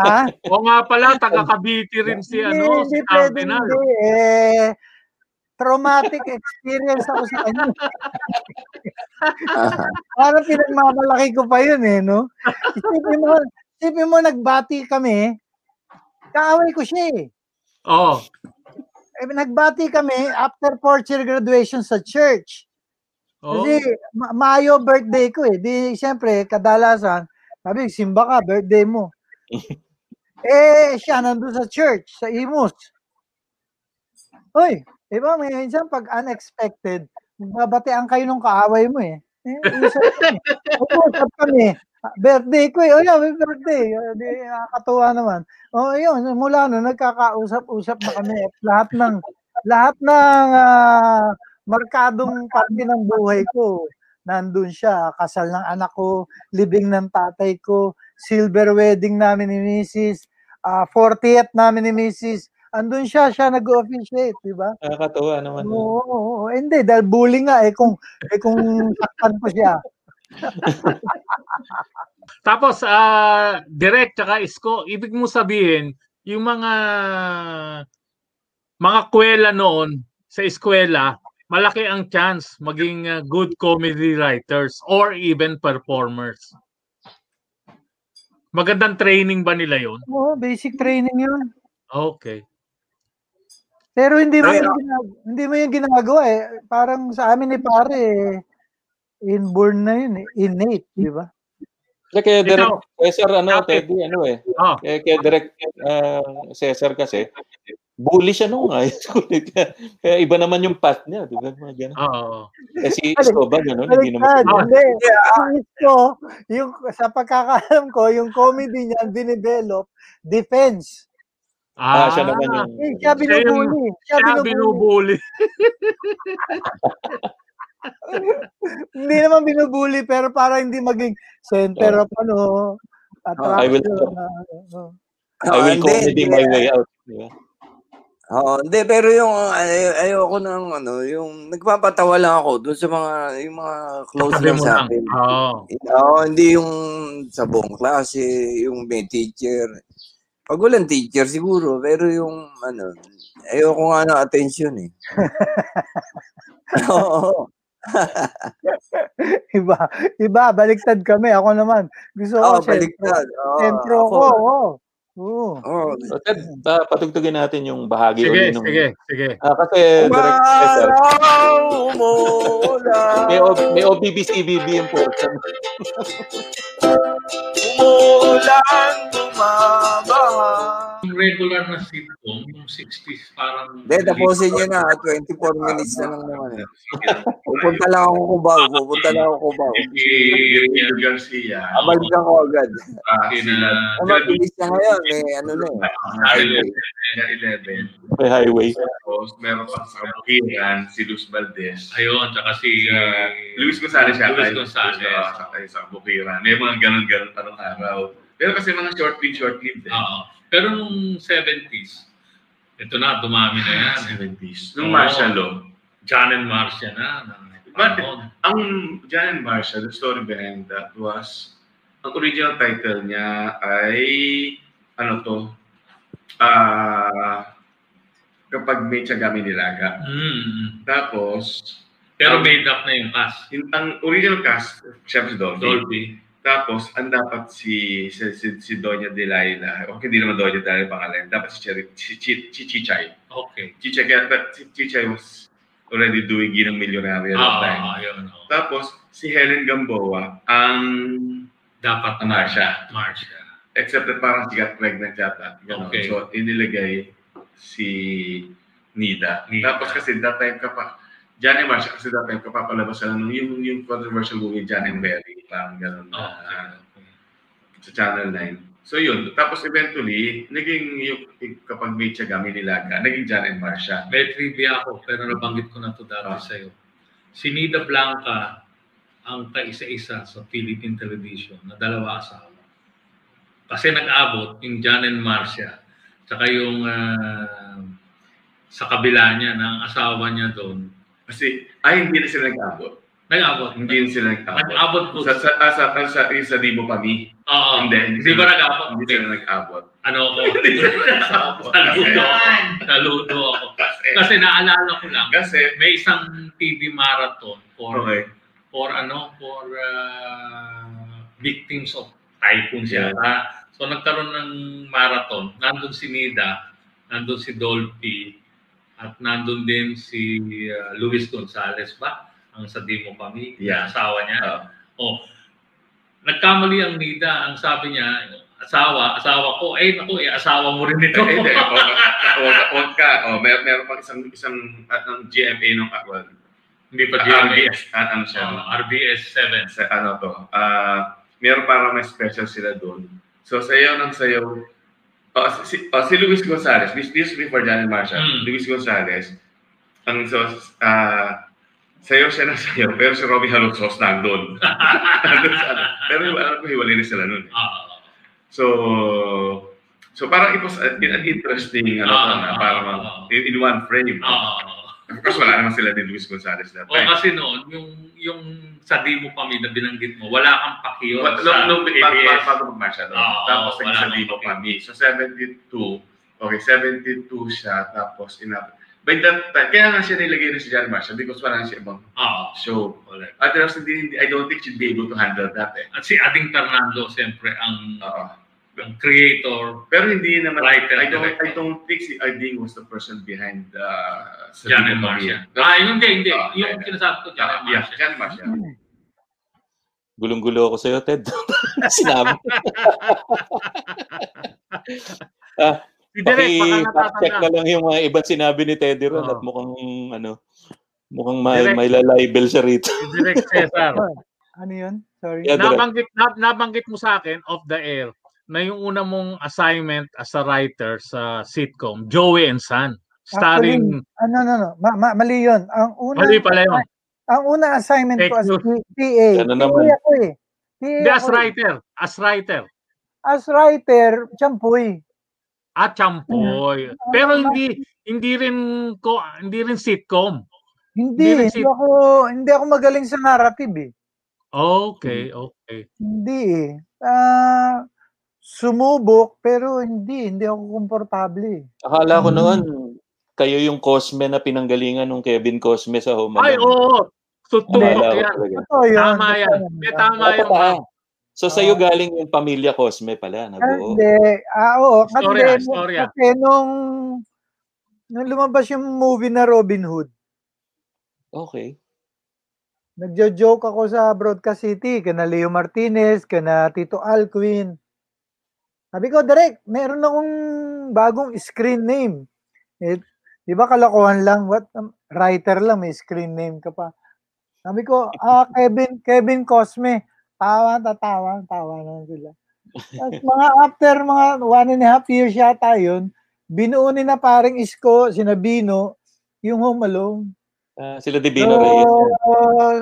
ha? O nga pala, taga Cavite rin si, ano, si hindi Cardinal. hindi. Eh, traumatic experience ako sa kanya. Parang pinagmamalaki ko pa yun eh, no? Isipin mo, isipin mo nagbati kami, kaaway ko siya eh. Oh, eh, nagbati kami after fourth year graduation sa church. oh. Kasi ma- Mayo birthday ko eh. Di siyempre, kadalasan, sabi, simba ka, birthday mo. eh, siya nandun sa church, sa Imus. Hoy, di ba, may minsan pag unexpected, babatean kayo ng kaaway mo eh. Eh, kami. Usap kami. Ah, Birthday ko eh. Oh, yeah, birthday. Oh, di, nakakatuwa naman. Oh, yun. Mula no, nagkakausap-usap na kami. At lahat ng, lahat ng ah, markadong parte ng buhay ko, nandun siya. Kasal ng anak ko, libing ng tatay ko, silver wedding namin ni Mrs., ah, 40th namin ni Mrs., andun siya, siya nag-officiate, di ba? Nakakatawa naman. Oo, oo, oo. hindi, dahil bully nga, eh kung, eh kung saktan ko siya. Tapos, ah, direct tsaka isko, ibig mo sabihin, yung mga mga kwela noon sa eskwela, malaki ang chance maging ah, good comedy writers or even performers. Magandang training ba nila yon? Oo, basic training yun. Okay. Pero hindi mo yung ginagawa, hindi mo yung ginagawa eh. Parang sa amin ni pare, eh, inborn na yun eh. Innate, di ba? Kaya kaya direct Cesar, ano, Kapit. Teddy, ano eh. Oh, Kaya, kaya direct uh, Cesar kasi, bully siya nung high school. kaya, kaya iba naman yung path niya, di ba? Mga ganun. oo. Kasi Isko ba, gano'n? Hindi naman. Hindi. Yung isko, yung, sa pagkakaalam ko, yung comedy niya, dinevelop, defense. Ah, siya naman yung... Eh, siya binubuli. Siya Siya binubuli. hindi naman binubuli, pero para hindi maging center of ano, Ah, I will- attraction. uh, I will Ah, comedy hindi. my way out. Ba? Oo, hindi, pero yung ay, ayoko ng ano, yung nagpapatawa lang ako doon sa mga yung mga close lang mo sa lang. akin. Oo. Oo, hindi yung sa buong klase, yung may teacher. Pag walang teacher siguro, pero yung ano, ayoko nga ng attention eh. Oo. iba, iba, baliktad kami. Ako naman. Gusto ko, Oo, baliktad. Oo, Sentro ako. ko, oo. Oo. Oo. So, Ted, ah, patugtugin natin yung bahagi Sige, nung... sige, sige. Ah, kasi direct may, O- may OBB-CBB yung portion. Umuulan, bumabaha. Yung regular na sitcom, yung 60s parang... Hindi, tapusin nyo na. 24 minutes na lang naman eh. Pupunta lang ako Cubao. Pupunta lang ako Cubao. Si Rio Garcia. Abalikan ko agad. Ah. Ang mabilis na ngayon, may ano na eh. Mga highway. Sila 11. May highway. Tapos meron pa sa Kabukiran, si Luz Valdez. Ayun, tsaka si... Uh, Luis Gonzalez siya. Luis Gonzalez. Sa, Kabukiran. May mga ganun-ganun parang araw. Pero kasi mga short film, short film din. Oo. Pero nung 70s, ito na, dumami na yan. 70s. Nung Oo. martial law. John and Marcia na. But panahon. ang John and Marcia, the story behind that was, ang original title niya ay, ano to, ah, kapag may tiyagami nilaga. Mm. Tapos, Pero made up na yung cast. yung, ang original cast, syempre si Dolphy. Dolby. Tapos, ang dapat si, si, si, si Doña Delilah, o hindi naman Doña Delilah pangalan, dapat si, Cherry, si, si, si Chichay. Okay. Chichay, kaya- but si Chichay was already doing Ginang Milyonaryo at Oo, time. oo, yun. oo. Tapos, si Helen Gamboa, ang Dapat Ang Marcia. Marcia. except that parang she got pregnant yata. Ganon. Okay. So, inilagay si Nida. Nida. Tapos kasi that time ka pa, John and Marcia, kasi time kapapalabas na nung yung, yung controversial movie John and Mary, parang gano'n na Okay. sa Channel 9. So yun, tapos eventually, naging yung, kapag may tiyagami nilaga, naging John and Marcia. May trivia ako, pero nabanggit ko na to dati Ah. sa'yo. Si Nida Blanca ang kaisa-isa sa Philippine television na dalawa asawa. Kasi nag-abot yung John and Marcia, tsaka yung ah, sa kabila niya, ang asawa niya doon, Kasi, ay, hindi na sila nag-abot. nag-abot. Hindi na sila nag-abot. Nag-abot po. Sa, sa, ah, sa, sa, sa, sa, sa Dibo Pami, Oo. Hindi, Hindi ba nag-abot? hindi sila nag-abot. Ano ako? Hindi sila nag-abot. Naluto ako. Naluto ako. Kasi, Kasi naalala ko lang, kasi, may isang TV marathon for okay. for ano for uh, victims of typhoons Yeah. yata. So nagkaroon ng marathon. Nandun si Nida, nandun si Dolphy, at nandun din si uh, Luis Gonzalez ba? Ang sa Dimo kami, Yeah. asawa niya. Ah. Oh. Nagkamali ang Nida, ang sabi niya, asawa, asawa ko, eh naku, eh, asawa mo rin ito. Eh, Hindi, huwag huwag ka. Oh, may, meron pang isang, isang, at ng GMA nung, ah, well, Hindi pa RBS, GMA. ah, ano siya, Oh, RBS 7. sa ano to, ah, meron parang may special sila doon. So, sayaw ng sayaw, oh, si, oh, si Luis Gonzalez, this, this before John and Marcia, Mm. Luis Gonzalez, ang so, ah, sayaw siya ng sayaw, pero si Robbie Halutzos nandun. nandun sa, ano. pero alam ko, hiwalay na sila nun. eh. So, so parang it was an interesting, ano, na, ah, parang in, in one frame. ah. Of course, wala naman sila ni Luis Gonzalez that O time. kasi noon, yung yung sa demo kami na binanggit mo, wala kang pakiyon But, sa no, no, bago, ABS. bago mag-march siya doon. Oo, tapos naging sa okay. kami. So 72, okay, 72 siya, tapos ina By that time, kaya nga siya nilagay na si John Marshall because wala na siya ibang Oo, show. correct. Otherwise, hindi, I don't think she'd be able to handle that eh. At si Ading Fernando, siyempre, ang, Oo. Ang creator, Pero hindi naman, Writer, I don't. I don't think si Arding was the person behind uh, Libo and. Marcia. Ah, hindi, hindi. Ah, yung sinasabi ko, John and Yeah, Marcia. John Marcia. Gulong-gulo ako sa'yo, Ted. Sinabi. ah, Si Direk, baka check na lang yung mga ibang sinabi ni Teddy Ron Oo. at mukhang ano, mukhang may, Direct. may lalibel siya rito. Si Direk Cesar. Ano yun? Sorry. Yeah, direct. nabanggit, na, nabanggit mo sa akin off the air na yung una mong assignment as a writer sa sitcom, Joey and Son. Starring, Ano, no, no. Ma- ma- mali yun. Ang una, mali pala yun. ang unang assignment Fake ko as PA. Ano PA naman? ako eh. PA Hindi, as ako eh. writer. As writer. As writer, champuy. At champoy. Pero hindi hindi rin ko hindi rin sitcom. Hindi, Hindi rin hindi sit- ako, hindi ako magaling sa narrative eh. Okay, okay. Hindi eh. Ah, sumubok, pero hindi. Hindi ako komportable. Akala ko Mm. noon, kayo yung Cosme na pinanggalingan ng Kevin Cosme sa Home Ay, oo. Tututok yan. Totoo yun. Tama yan. yun. May tama yan. So sa'yo galing yung pamilya Cosme pala, nabuo. Hindi. Ah, oo. Kasi, Istorya, istorya. kasi nung, nung lumabas yung movie na Robin Hood, Okay. nagjo-joke ako sa Broadcast City, kana Leo Martinez, kana Tito Alquin. Sabi ko, direct, meron akong bagong screen name. Eh, di ba kalokohan lang? What? Um, writer lang, may screen name ka pa. Sabi ko, ah, Kevin, Kevin Cosme. Tawa, tatawa, tawa na sila. Tapos mga after mga one and a half years yata yun, binuo ni na paring Isko, sinabino, yung Home Alone. Ah, sila Divino Reyes. yan.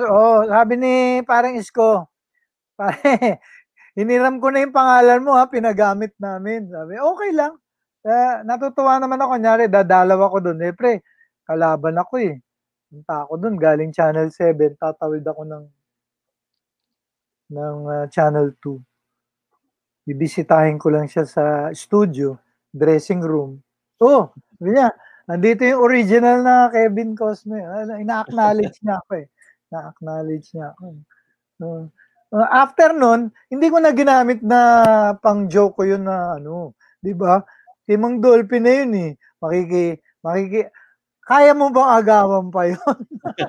Oo, oh, sabi ni parang Isko, pare, hiniram ko na yung pangalan mo ha, pinagamit namin. Sabi, okay lang. Eh, natutuwa naman ako, kunyari, dadalaw ako doon. Eh, pre, kalaban ako eh. Punta ako doon, galing Channel 7, tatawid ako ng ng ah, Channel 2. Bibisitahin ko lang siya sa studio, dressing room. Oh, sabi niya, nandito yung original na Kevin Cosme. Ano, ina-acknowledge niya ako eh. Na-acknowledge niya ako. eh. Uh, uh, after nun, hindi ko na ginamit na pang joke ko yun na ano, 'di ba? Si Mang Dolphy na yun eh. Makiki makiki kaya mo bang agawan pa yun?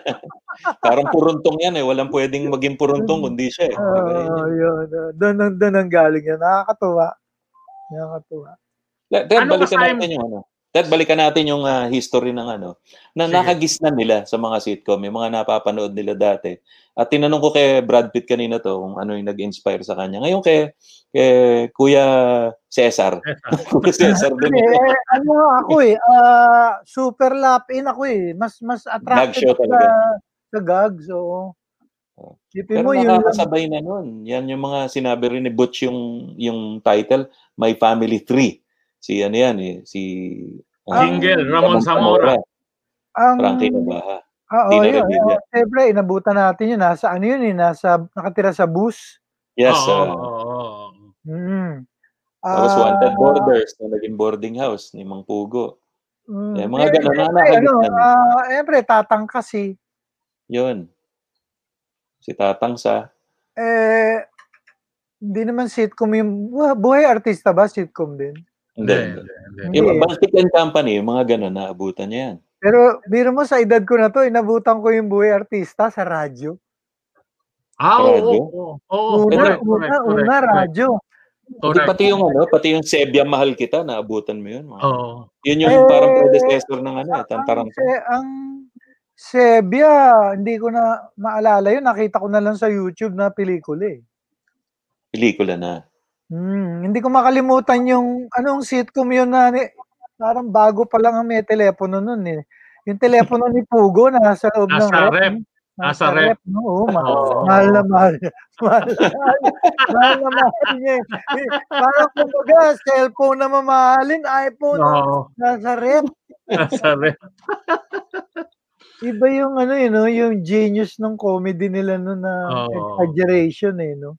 Parang puruntong yan eh. Walang pwedeng maging puruntong kundi siya eh. Oo, yun. Uh, doon ang doon ang galing yan. Nakakatuwa. Nakakatuwa. Ted, Ted, Ano balikan natin yung ano. Ted, balikan natin yung ah, history ng ano. Na Sige. nakagis na nila sa mga sitcom, yung mga napapanood nila dati. At tinanong ko kay Brad Pitt kanina to kung ano yung nag-inspire sa kanya. Ngayon kay, kay Kuya Cesar. Kuya Cesar din. Eh, ano ako eh, ah, super lap-in ako eh. Mas mas ako sa, sa gags, oo. Oh. Isipin Pero mo, yun nakakasabay na nun. Yan yung mga sinabi rin ni Butch yung, yung title, My Family 3. Si ano yan eh, si... ah, Jingle, Ramon Zamora. Ang, Frankie Nabaha. Oo, Tina yun. Oh, Siyempre, inabutan natin yun. Nasa ano yun eh, nasa, nakatira sa bus. Yes. Oo, ah. oo, oo. Mm. Tapos Ah, Wanted Borders na naging boarding house ni Mang Pugo. mm, Eh, mga eh, ganun, nakakagit ano, na. ah, siyempre, tatangkas eh. Yun. Si Tatang sa... Eh, hindi naman sitcom yung, buhay, buhay artista ba? Sitcom din. Hindi. Hindi. Yung Baltic and Company, yung mga ganun, naabutan niya yan. Pero, biro mo sa edad ko na to, inabutan ko yung buhay artista sa radyo. Ah, oo, oo. Oo, Una, correct, una, correct, una, correct, radyo. Hindi, correct. pati yung ano, pati yung Sebia Mahal Kita, naabutan mo yun. Oo. Yun yung Eh, parang predecessor ng ano, eh, Ang, se, ang Sebia, hindi ko na maalala yun. Nakita ko na lang sa YouTube na pelikula eh. Pelikula na. Hmm, hindi ko makalimutan yung anong sitcom yun na ni, parang bago pa lang ang may telepono nun eh. Yung telepono ni Pugo na nasa loob ng Nasa rep. rep. no? Nasa rep. No, oo, ma- Oo. mahal na mahal. mahal na mahal. mahal na mahal niya. eh. Eh, Parang kumbaga, cellphone na mamahalin, iPhone na Oo. nasa rep. Nasa rep. Iba yung ano yun, no? yung genius ng comedy nila no na Oo. exaggeration eh, no?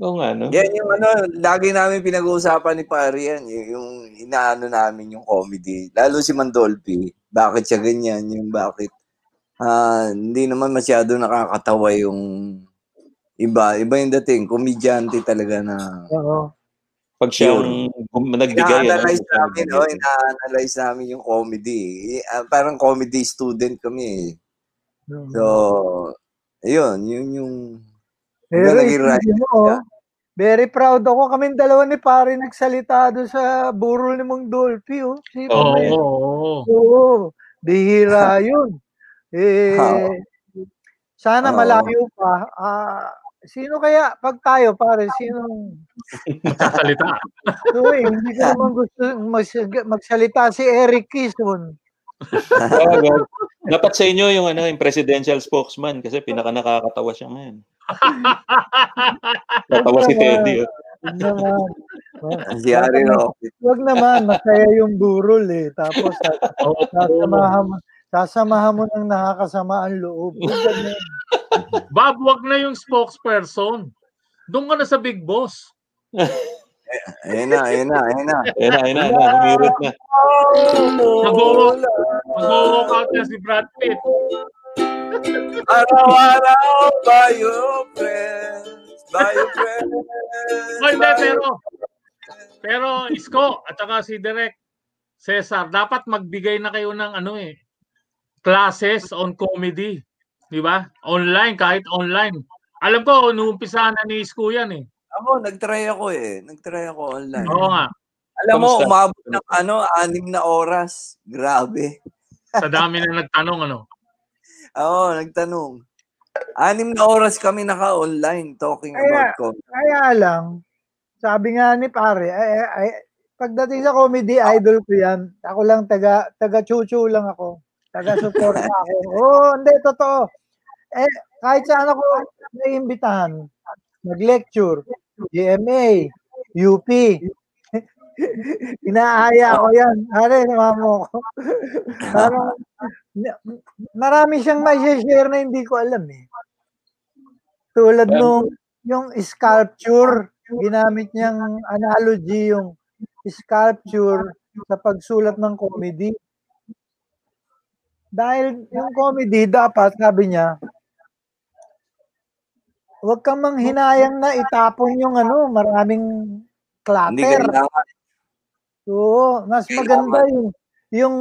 Oo nga, no? Yan yung ano, lagi namin pinag-uusapan ni Pari yan, yung inaano namin yung comedy. Lalo si Mandolfi, bakit siya ganyan, yung bakit ah hindi naman masyado nakakatawa yung iba. Iba yung dating, komedyante talaga na Oo. Pag siyang gum- nagbigay, ano, ina-analyze namin, oh, ina-analyze namin yung comedy. Ah, parang comedy student kami eh. So, ayun, yun yung Isipin right mo, oh, very proud ako. Kaming dalawa ni pare nagsalita doon sa burol ni Mang Dolphy. Oh. Oo, yun. oo. Oo. Bihira yun. Eh, sana Oo. malayo pa. Ah, sino kaya, pag tayo pare, sino? Magsasalita. So, eh, hindi ko naman gusto mas- magsalita si Eric Kison. Talaga. Dapat sa inyo yung ano, yung presidential spokesman kasi pinaka nakakatawa siya ngayon. Tatawa si Teddy. Oh. Wag naman. si Harry Roque. Wag naman, masaya yung burol eh. Tapos, Oo. sasamahan mo, sasamahan mo ng nakakasama ang loob. Huwag. Bob, wag na yung spokesperson. Doon ka na sa big boss. Ayun na, ayun na, ayun na. Ayun na, ayun na, ayun na, humirot na. Mag-walk mag-walk out na si Brad Pitt. Araw-araw by your friends, by your friends. Oh, hindi, pero, pero Isko at saka si Direk Cesar, dapat magbigay na kayo ng ano eh, classes on comedy. Di ba? Online, kahit online. Alam ko, nuumpisa na ni Isko yan eh. Ako, nag-try ako eh. Nag-try ako online. Oo nga. Alam mo, Kamusta? umabot ng ano, anim na oras. Grabe. Sa dami na nagtanong, ano. Oo, nagtanong. Anim na oras kami naka-online talking Kaya- about ko. Kaya lang, sabi nga ni pare, ay, ay, ay, pagdating sa comedy, idol ko yan. Ako lang, taga, taga chuchu lang ako. Taga support ako. Oo, oh, hindi, totoo. Eh, kahit saan ako naiimbitahan, nag-lecture, GMA, UP, Inaaya ko yan. Are, mamo ko. Parang, marami siyang may share na hindi ko alam eh. Tulad nung yung sculpture, ginamit niyang analogy yung sculpture sa pagsulat ng comedy. Dahil yung comedy, dapat, sabi niya, huwag kang manghinayang na itapon yung ano, maraming clutter. Oo, mas maganda yung yung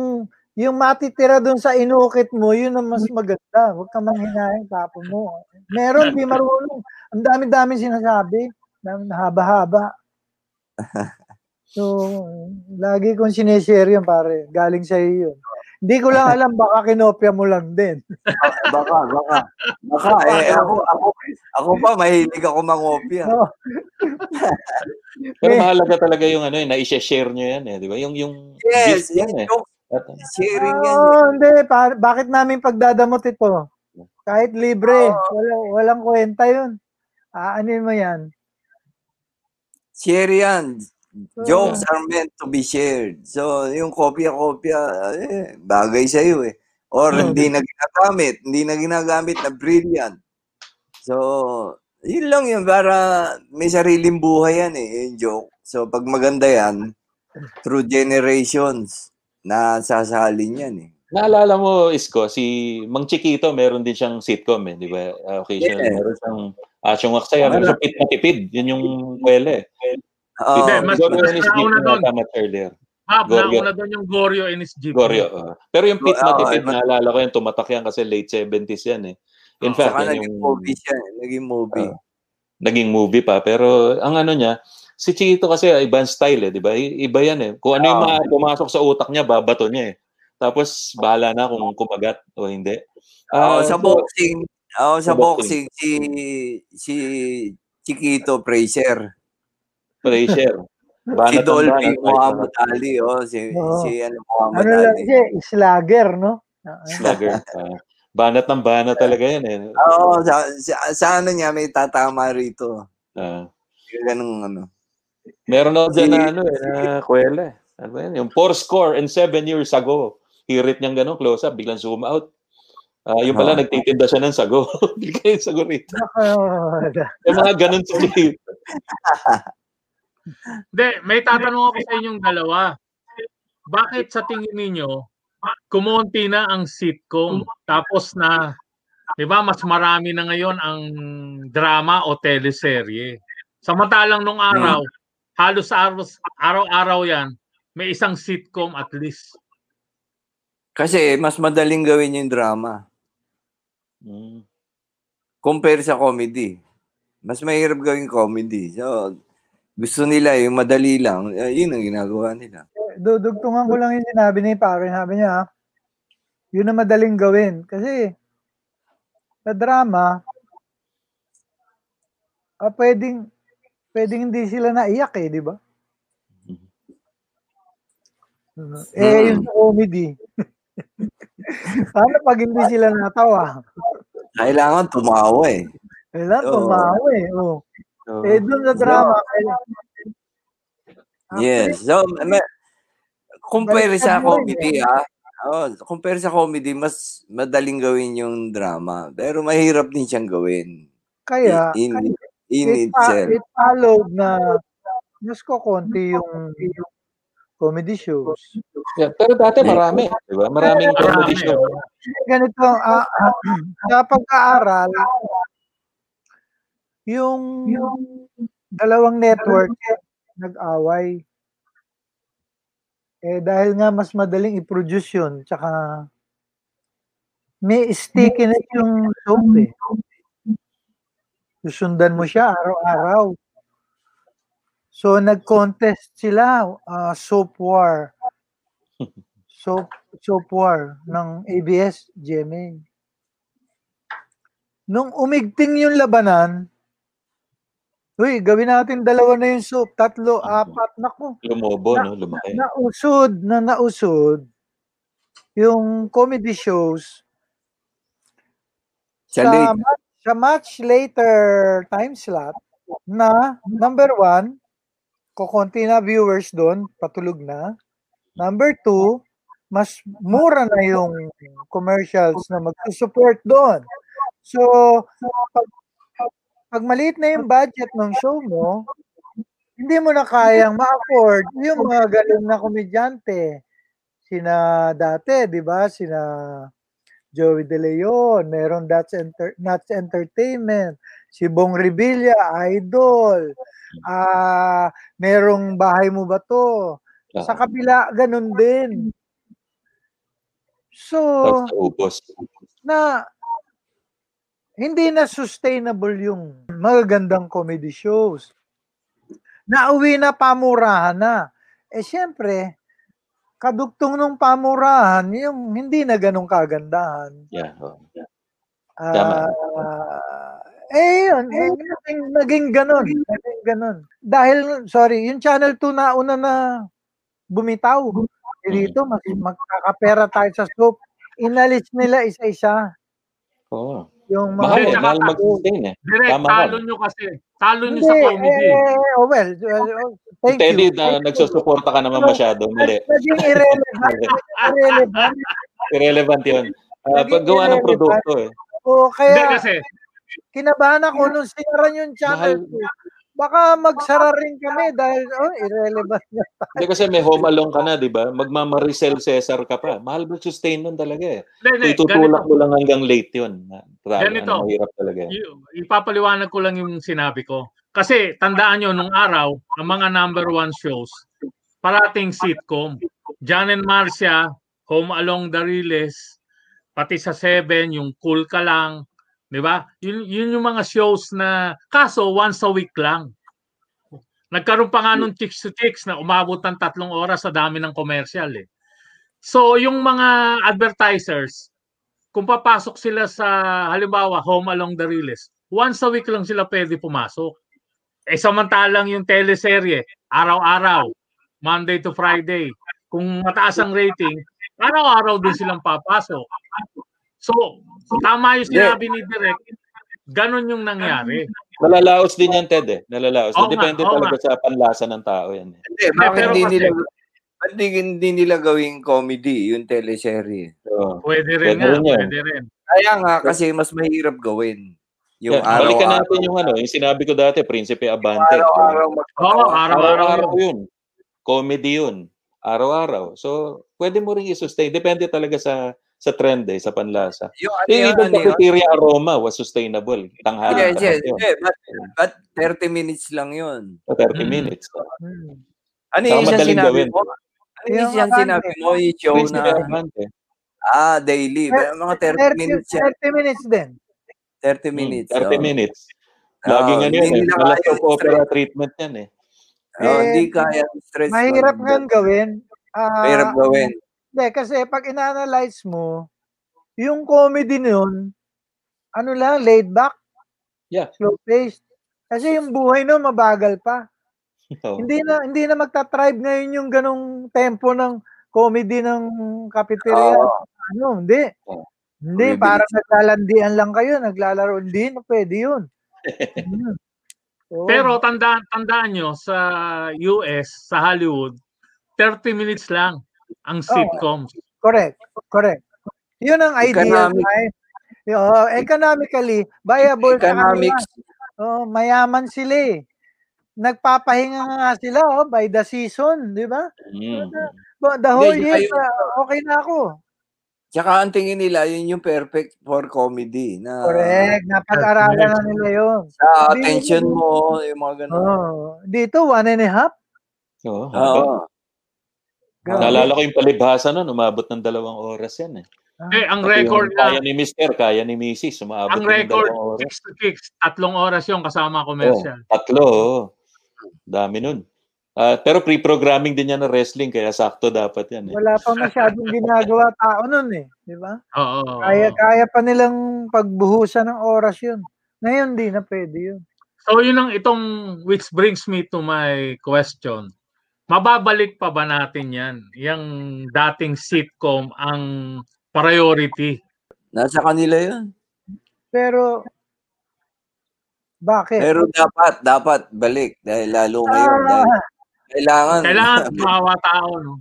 yung matitira doon sa inukit mo, yun ang mas maganda. Huwag kang manghinayang tapon mo. Meron, di marunong. Ang dami-dami sinasabi. Haba-haba. So, lagi kong sinishare yun, pare. Galing sa iyo yun. Hindi ko lang alam, baka kinopya mo lang din. Baka, baka. Baka, eh, ako, ako, ako pa, mahilig ako mangopya. Oo. Pero Eh. mahalaga talaga yung ano, eh, na-share nyo yan eh, di ba? Yung, yung Yes, gift yan yung eh. joke, At, sharing yan. Oo, hindi. Pa- bakit namin pagdadamot ito? Kahit libre. Walang, walang kwenta yun. Aanin mo yan. Share yan. Jokes are meant to be shared. So, yung kopya-kopya, eh, bagay sa iyo eh. Or hindi na ginagamit, hindi na ginagamit na brilliant. So, yun lang yun, para may sariling buhay yan eh, yung joke. So, pag maganda yan, through generations, nasasalin yan eh. naalala mo, Isko, si Mang Chiquito, meron din siyang sitcom eh, di ba? Uh, occasional. Yeah. Meron siyang Asyong Aksaya, meron siyang Pit na Tipid. Yun yung kwele. Oo. Hindi, Uh, mas- Gorio mas nauna na doon. earlier. Hap, Gorio. nauna doon yung Gorio and his jeep. Gorio. uh. Pero yung Pit na Oo, Tipid, iba- naalala ko yan, tumatak yan kasi late 70s yan eh. In fact, Saka yan naging yung movie siya, eh, naging movie. Ah. naging movie pa. Pero ang ano niya, si Chiquito kasi ibang style eh, di ba? Iba yan eh. Kung ano yung mga pumasok sa utak niya, babato niya eh. Tapos bahala na kung kumagat o hindi. Oo, Ah, sa so, boxing, oo, sa sa boxing. boxing, si si Chiquito Fraser. Frazier. Si Dolphy Muhammad Ali, oh, si Oo. si ano Muhammad Ano lang Ali. siya, slugger, no? Ah, Slugger. Ah, banat ng banat talaga yan eh. Oo, sa, sa, sa ano niya may tatama rito. Ah, Ganung ano. meron ako dyan Si- na ano eh, na kwela eh. Ano yan? Yung four score and seven years ago. Hirit niyang gano'n, close up, biglang zoom out. Ah, yung pala, Oo. nagtitinda siya ng sago. Bigla yung sago rito. ah, Yung mga ganun sa. Hindi, may tatanong ako sa inyong dalawa. Bakit sa tingin ninyo, kumonti na ang sitcom tapos na, di ba, mas marami na ngayon ang drama o teleserye. Samantalang nung araw, halos araw, araw-araw yan, may isang sitcom at least. Kasi mas madaling gawin yung drama Mm. compare sa comedy. Mas mahirap gawin comedy. So, gusto nila yung madali lang, eh, yun ang ginagawa nila. dudugtungan ko lang yung sinabi ni pare. Sabi niya, yun ang madaling gawin. Kasi, sa drama, ah, pwedeng, pwedeng hindi sila naiyak eh, di ba? Eh, yung sa comedy. Paano pag hindi sila natawa? Kailangan tumawa eh. Kailangan Oo. tumawa eh. Oh. So, Eh, doon sa drama, Yes. So, ma- compare sa Baliktad mo rin comedy, ah. Oh, compare sa comedy, mas madaling gawin yung drama. Pero mahirap din siyang gawin. kaya, in, in, in it, pa, itself. it followed na mas ko konti yung comedy shows. yeah, pero dati marami, di ba? Maraming comedy show. Ganito, ah, ah, sa pag-aaral, yung, dalawang network nag-away. Eh dahil nga mas madaling i-produce yun, tsaka may stickiness yung soap eh. Susundan mo siya araw-araw. So nag-contest sila, uh, soap war. Soap, soap war ng ABS-CBN. Nung umigting yung labanan, Uy, gawin natin dalawa na yung soap, tatlo, apat, naku. Lumobo, Na- no? Lumaki. Nausod na nausod yung comedy shows Sa sa, much, sa much later time slot na number one, kukunti na viewers doon, patulog na. Number two, mas mura na yung commercials na magsusupport doon. So, pag, pag maliit na yung budget ng show mo, hindi mo na kayang ma-afford yung mga galing na komedyante. Sina dati, di ba? Sina Joey De Leon, meron That's, Enter- Nuts Entertainment, si Bong Revilla, Idol, ah merong Bahay Mo Ba To? Sa kabila, ganun din. So, na hindi na sustainable yung magagandang comedy shows. Nauwi na pamurahan na. Eh siyempre, kadugtong ng pamurahan, yung hindi na ganong kagandahan. Yeah. oh. Ah, eh yun, eh, naging, naging ganon. Naging ganon. Dahil, sorry, yung Channel 2 na una na bumitaw. Eh, dito, mas, magkakapera tayo sa soap. Inalis nila isa-isa. Oo. Yung Mahal eh. Mahal mag-sustain eh. Direct, Tama talo nyo kasi. Talo nyo Hindi, sa comedy. eh, oh well, well, thank Teddy, you. na nagsusuporta ka naman masyado. Mali. Naging irrelevant. irrelevant. Irrelevant yun. Naging paggawa ng produkto eh. O, Hindi kaya kasi, kinabahan ako nung sinaran yung channel. Mahal. Baka magsara rin kami dahil oh, irrelevant na. Hindi kasi may home alone ka na, di ba? Magmamarisel Cesar ka pa. Mahal mag-sustain nun talaga eh. Itutulak mo lang hanggang late yun. Grabe, Ganito. ano, mahirap talaga. Y- ipapaliwanag ko lang yung sinabi ko. Kasi tandaan nyo, nung araw, ang mga number one shows, parating sitcom. John and Marcia, Home Along the Riles, pati sa Seven, yung Cool Ka Lang, di ba? Yun, yun yung mga shows na, kaso once a week lang. Nagkaroon pa nga nung Chicks to Chicks na umabot ng tatlong oras sa dami ng commercial eh. So yung mga advertisers, kung papasok sila sa halimbawa Home Along the Riles, once a week lang sila pwede pumasok. Eh samantalang yung teleserye, araw-araw, Monday to Friday, kung mataas ang rating, araw-araw din silang papasok. So, tama yung sinabi ni Direk, ganun yung nangyari. Malalaos din yan, Ted eh. Nalalaos. Nga, Depende oo talaga sa panlasa ng tao yan. eh. Hindi, bakit pero hindi kasi- nila ba't di, hindi nila gawing comedy yung teleserye? So, Pwede rin Pwede nga, rin pwede rin. Kaya nga, kasi mas mahirap gawin. Yung yeah, balikan araw-araw. natin yung ano, yung sinabi ko dati, Prinsipe Abante. Araw-araw Oo, araw-araw yun. Comedy yun. Araw-araw. So, pwede mo rin i-sustain. Depende talaga sa sa trend eh, sa panlasa. Yung ano Eh, even ano yun? aroma was sustainable. Tanghali. Yes, yes, yun. yes. But, but 30 minutes lang yun. So, 30 Mm. minutes. Hmm. Ano yung isang sinabi gawin. mo? Ano yung isang sinabi mo? Yung show na, Abante. ah, daily. Pero mga 30 minutes yan. 30 minutes din. 30 Mm, minutes. 30 oh. minutes. Laging ano hindi yun eh. nila Mala kaya soap opera stress. treatment yan eh. Oh, Eh, hindi kaya stress. Mahirap nga gawin. Ah, Mahirap gawin. Hindi, kasi pag inanalyze mo, yung comedy nun, ano lang, laid back, Yeah. slow paced. Kasi yung buhay nun, mabagal pa. Oo. Hindi na hindi na magta-tribe ngayon yung ganong tempo ng comedy ng cafeteria. Oo. Ano, hindi. Oo. Hindi, Bumibilis. parang naglalandian lang kayo, naglalaro. Hindi pwede yun. Hmm. Pero tandaan, tandaan nyo, sa US, sa Hollywood, 30 minutes lang ang sitcoms. Correct. Correct. Yun ang ideal Economic. life. Oo, economically, viable sa kanila. Economics. Oh, mayaman sila eh. Nagpapahinga nga sila oh, by the season, di ba? Mm. But the whole Hindi, year, uh, okay na ako. Tsaka ang tingin nila, yun yung perfect for comedy. Na Correct. Napag-aralan na nila yun. Sa attention mo, yung mga ganun. Oh, dito, one and a half. Oo. Oo. Grabe. Naalala ko yung palibhasa nun, umabot ng dalawang oras yan eh. Eh, ang Pati record yung na, kaya ni Mister, kaya ni Mrs. Sumaabot ang din ng record, dalawang oras. kicks to kicks, tatlong oras yung kasama Oh, commercial. tatlo. oo. Dami nun. Ah, pero pre-programming din yan ng wrestling, kaya sakto dapat yan. Eh. Wala pa masyadong ginagawa tao nun eh. Di ba? Oo. Kaya, kaya pa nilang pagbuhusan ng oras yun. Ngayon di na pwede yun. So yun ang itong which brings me to my question. Mababalik pa ba natin yan? Yung dating sitcom ang priority. Nasa kanila yun. Pero, bakit? Pero dapat, dapat balik. Dahil lalo ngayon. Dahil Ah, kailangan, Kailangan mawa tao, no?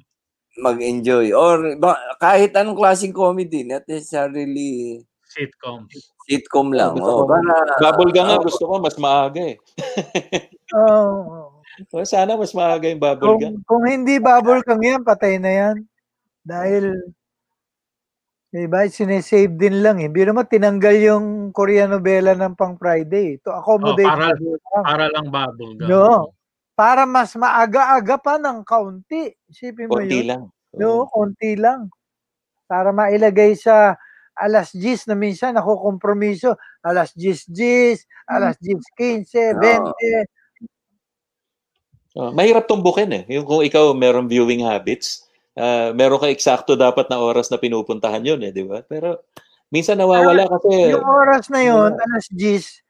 mag-enjoy. Or ba, kahit anong klaseng comedy, not necessarily Sitcoms. sitcom lang. Gusto Oh, ko- para, Bubble gang nga, oh, gusto ko mas maaga eh. oo. Oh, Sana mas maaga yung bubble kung, kung hindi bubble kang yan, patay na yan. Dahil, diba, sinesave din lang eh. Biro mo, tinanggal yung Korean novela ng pang Friday to Oh, accommodate para, bubble gang. para lang bubble gum. No. Para mas maaga-aga pa ng kaunti. Isipin mo Konti yun. lang. No, konti lang. Para mailagay sa alas 10 na minsan ako kompromiso. Alas 10, 10, alas 10, 15, 20. Oh, mahirap tumbukin eh. Yung kung ikaw meron viewing habits, ah, meron ka eksakto dapat na oras na pinupuntahan yun eh, di ba? Pero minsan nawawala kasi Yung oras na yon, alas 10,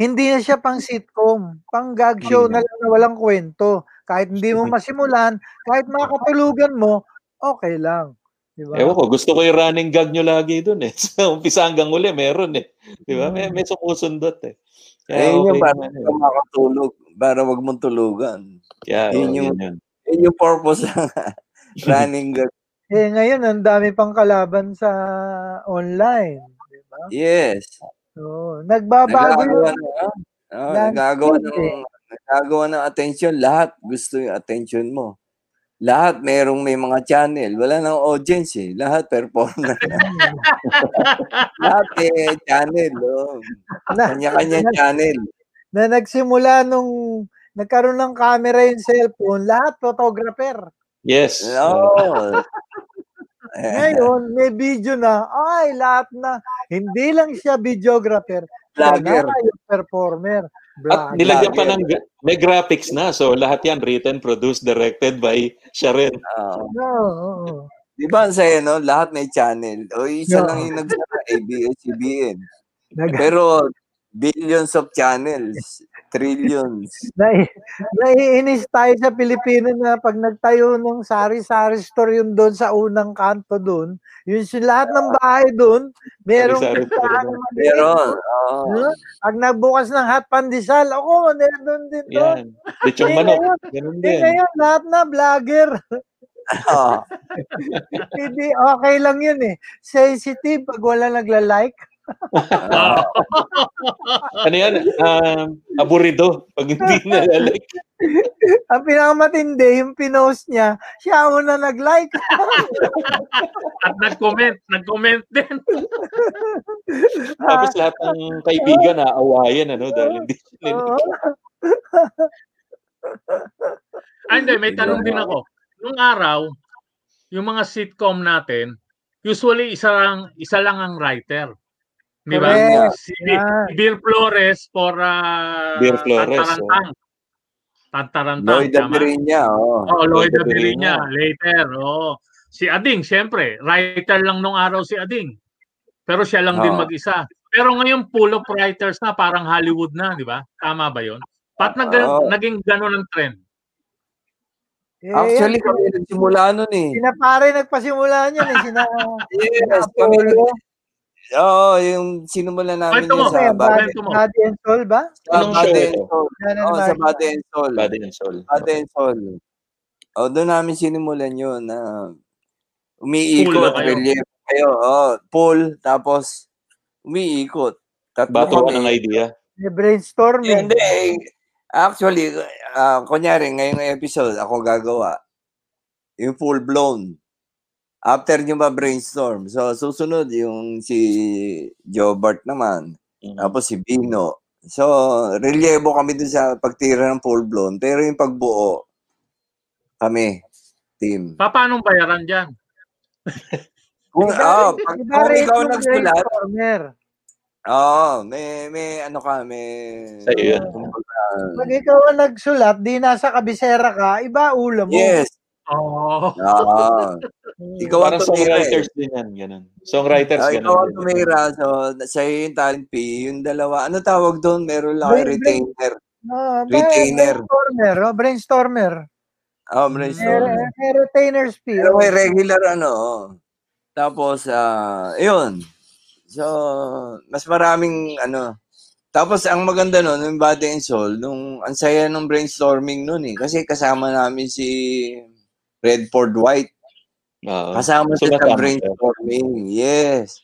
hindi na siya pang sitcom. Pang gag show na lang na walang kwento. Kahit hindi mo masimulan, kahit makatulugan mo, okay lang. Di ba? Ewan ko, gusto ko yung running gag nyo lagi dun eh. Sa umpisa hanggang uli, meron eh. Di ba? May, may sumusundot eh. Kaya ayun yung okay para naman ka yun. makatulog. Para wag mong tulugan. Kaya, Yun oh, yung, yun yun. yun yung purpose ng running gag. Eh ngayon, ang dami pang kalaban sa online. Di ba? Yes. So, nagbabago ng, ah, landscape nagagawa ng, eh. nagagawa ng attention. Lahat gusto yung attention mo. Lahat merong may mga channel. Wala nang audience eh. Lahat performer. Lahat eh, channel. Oh. Kanya-kanya channel. Na nagsimula nung nagkaroon ng camera yung cellphone, lahat photographer. Yes. Oh. Ngayon, may video na, ay, lahat na. Hindi lang siya videographer, Vlogger. performer. At Vlogger. nilagyan pa ng, may graphics na. So, lahat yan written, produced, directed by siya rin. Oo. No, oo. Di ba ang saya, no? Lahat may channel. O isa No. lang yung nagsara, ABS-CBN. Nag- Pero billions of channels, trillions. Nai, naiinis tayo sa Pilipino na pag nagtayo ng sari-sari store yun doon sa unang kanto doon, yun si lahat ng bahay doon, merong maliit. Meron. Oo. No? Pag nagbukas ng hot pandesal, ako, meron doon din doon. Yan. Lechong manok. Ganun eh, din. ngayon, lahat na vlogger. Oo. Hindi, okay lang yun eh. Sensitive pag wala nagla-like. Oo. Ano yan? Um, aburido. Pag hindi na like. Ang pinakamatindi, yung pinost niya, siya una nag-like. At nag-comment, nag-comment din. Tapos lahat ng kaibigan na awayan, ano, dahil hindi nila. Oo. Ah, hindi, may tanong din ako. Nung araw, yung mga sitcom natin, usually isa lang, isa lang ang writer. Di ba? Si, si Bill Flores for uh, Beer Flores, Tantarantang. Tantarantang, Lloyd? Abirinya, oo. Oh, Lloyd Abiliña. later. Oh. Si Ading, siyempre, writer lang nung araw si Ading. Pero siya lang din Oo. mag-isa. Pero ngayon, full of writers na, parang Hollywood na, di ba? Tama ba yon? Ba't nag- Oo. naging gano'n ang trend? Eh, Actually, yan, kami nagsimula nun eh. sina pare nagpasimula niyan eh. Sina, Yes, kami Oo, yung sinumula namin Kwento yun mo, sa. Body and Soul ba? sa Anong Body show and? Soul. Oo, sa Body. Body and Soul. Body and soul. Body and Soul. O, doon namin sinimulan yun na Pool umiikot, na kayo. relief kayo. Oh, pool, tapos umiikot. Tatlo Bato ka ng idea. May brainstorming. Hindi. eh, Actually, ah, kunyari, ngayong episode, ako gagawa. Yung full blown. After nyo ma-brainstorm. So, susunod yung si Jobart naman. Mhm. Tapos si Bino. So, relievo kami dun sa pagtira ng full blown. Pero yung pagbuo, kami, team. Pa, paano bayaran dyan? Kung, oh, pag kung ikaw nagsulat, oo, may, may ano ka, may, Sa'yo yun. Pag ikaw ang nagsulat, di nasa kabisera ka, iba ulo mo. yes, Oo. oo. Ikaw ang Parang tumira eh. songwriters din yan, ganun. Songwriters, Ah, ikaw ang ganun. tumira, so, sa'yo yung talent fee, yung dalawa, ano tawag doon? Meron lang kayo Brain- retainer. Ah, ba- Retainer. Brainstormer. Oh, brainstormer. Oh, May, brainstorm. may retainers fee. Pero oh. may regular ano. oh. Tapos, ah, yun. So, mas maraming ano. Tapos, ang maganda nun, yung Body and Soul, nung ang saya nung brainstorming nun eh. Kasi kasama namin si Redford White. Oo. Kasama siya sa brainstorming. Yes.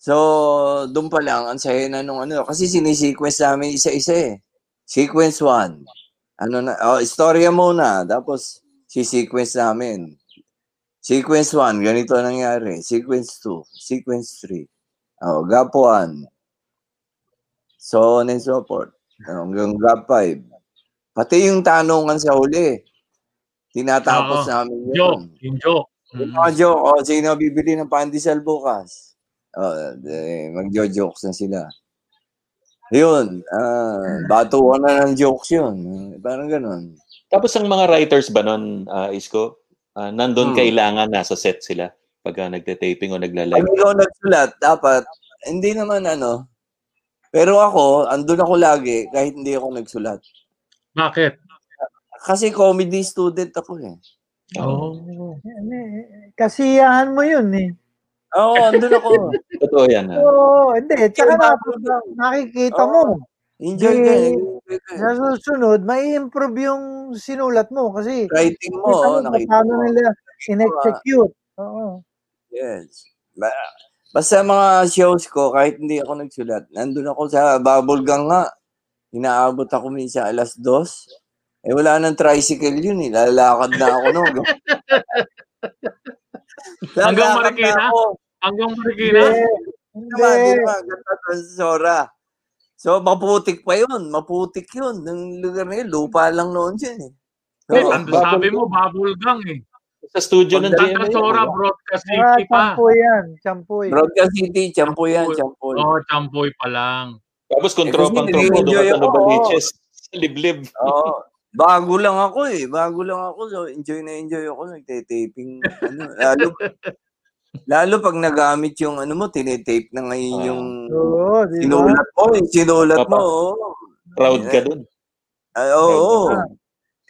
So, doon pa lang, ang saya na nung ano. Kasi sinisequence namin isa-isa eh. Sequence 1. Ano na, oh, istorya muna. Tapos, si-sequence namin. Sequence 1, ganito ang nangyari. Sequence 2, sequence 3. Oh, gap 1. So on and so forth. Hanggang gap 5. Pati yung tanungan sa huli. Tinatapos Oo. namin yun. Joke. Yung joke. Yung Mm. mga joke, oh, sino bibili ng pandesal bukas? Oh, eh, magjo-jokes na sila. Yun, ah, batuan na ng jokes yun. Parang ganun. Tapos ang mga writers ba nun, ah, Isko, ah, nandun Hmm. kailangan nasa set sila pagka nagte-taping o Pag nagla-live? ikaw nagsulat, dapat, hindi naman ano, pero ako, andun ako lagi kahit hindi ako nagsulat. Bakit? Kasi comedy student ako eh. Oh. Eh, Kasiyahan mo yun eh. Oo, andun ako. Totoo yan. ah. Oo, hindi. Tsaka na, nakikita Oo. mo. Enjoy ka eh. Sa susunod, may improve yung sinulat mo kasi Writing mo, oh, mo paano nila in-execute. Oo. Yes. Ba- Basta mga shows ko, kahit hindi ako nagsulat, nandun ako sa bubble gang nga. Inaabot ako minsan alas dos. Eh wala nang tricycle yun eh. Lalakad na ako noon. Hanggang Marikina? Hanggang Marikina? Hindi. Naman, di ba? Ganda to sa Sora. So, maputik pa yun. Maputik yun. Yung lugar na yun, lupa lang noon dyan eh. Eh, Oo. nandun sabi mo, bubble gang eh. Sa studio ng GMA. Tantasora yun. Broadcast Ah, City pa. champoy yan. Champoy. Broadcast City, champo yan, champo. Oo, oh, champoy pa lang. Tapos kung Eh, nag-enjoy dumating ako, na baliches, liblib. Oo. Bago lang ako eh. Bago lang ako. So, enjoy na enjoy ako. Nagte-taping. Ano, lalo, lalo pag nagamit yung ano mo, tinetape na ngayon Ah. yung Oo, di ba? sinulat mo. Yung sinulat mo. Papa. Oo. Proud ka dun. Ay, oo.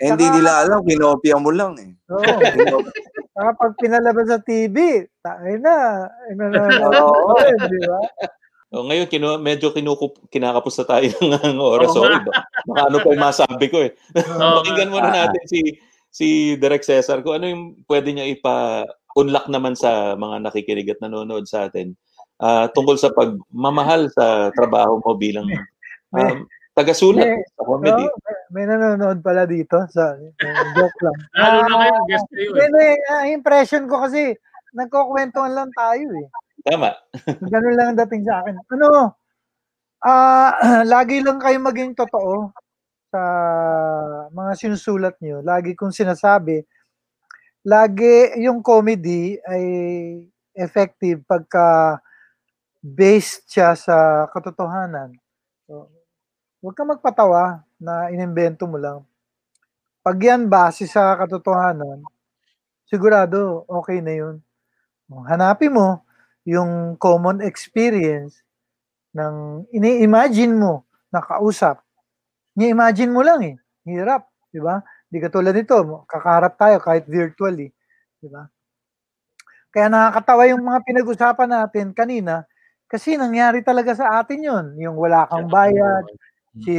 Eh, hindi Saka- nila alam. Kinopia mo lang eh. Oo. Kinopia. Saka pag pinalabas sa TV, tayo na. Ano na, Oo. di ba? O, ngayon, kinu medyo kinukup, kinakapos na tayo ng oras. Oo Sorry. Ba? Baka ano pa yung masabi ko eh. Oo. Pakinggan muna natin si si Direk Cesar kung ano yung pwede niya ipa-unlock naman sa mga nakikinig at nanonood sa atin ah, tungkol sa pagmamahal sa trabaho mo bilang um, taga-sulat May- sa comedy. Oo, may, may nanonood pala dito. Sa, joke lang. Lalo na Ah, ngayon, guest kayo eh. Ah, impression ko kasi nagkukwentuhan lang tayo eh. Tama. Ganun lang ang dating sa akin. Ano, ah lagi lang kayo maging totoo sa mga sinusulat nyo. Lagi kong sinasabi, lagi yung comedy ay effective pagka based siya sa katotohanan. So, huwag ka magpatawa na inimbento mo lang. Pag yan base sa katotohanan, sigurado okay na yun. Hanapin mo yung common experience ng ini-imagine mo na kausap. Ni-imagine mo lang eh. Hirap, di ba? Di katulad nito, kakaharap tayo kahit virtually, di ba? Kaya nakakatawa yung mga pinag-usapan natin kanina kasi nangyari talaga sa atin yun. Yung wala kang bayad, si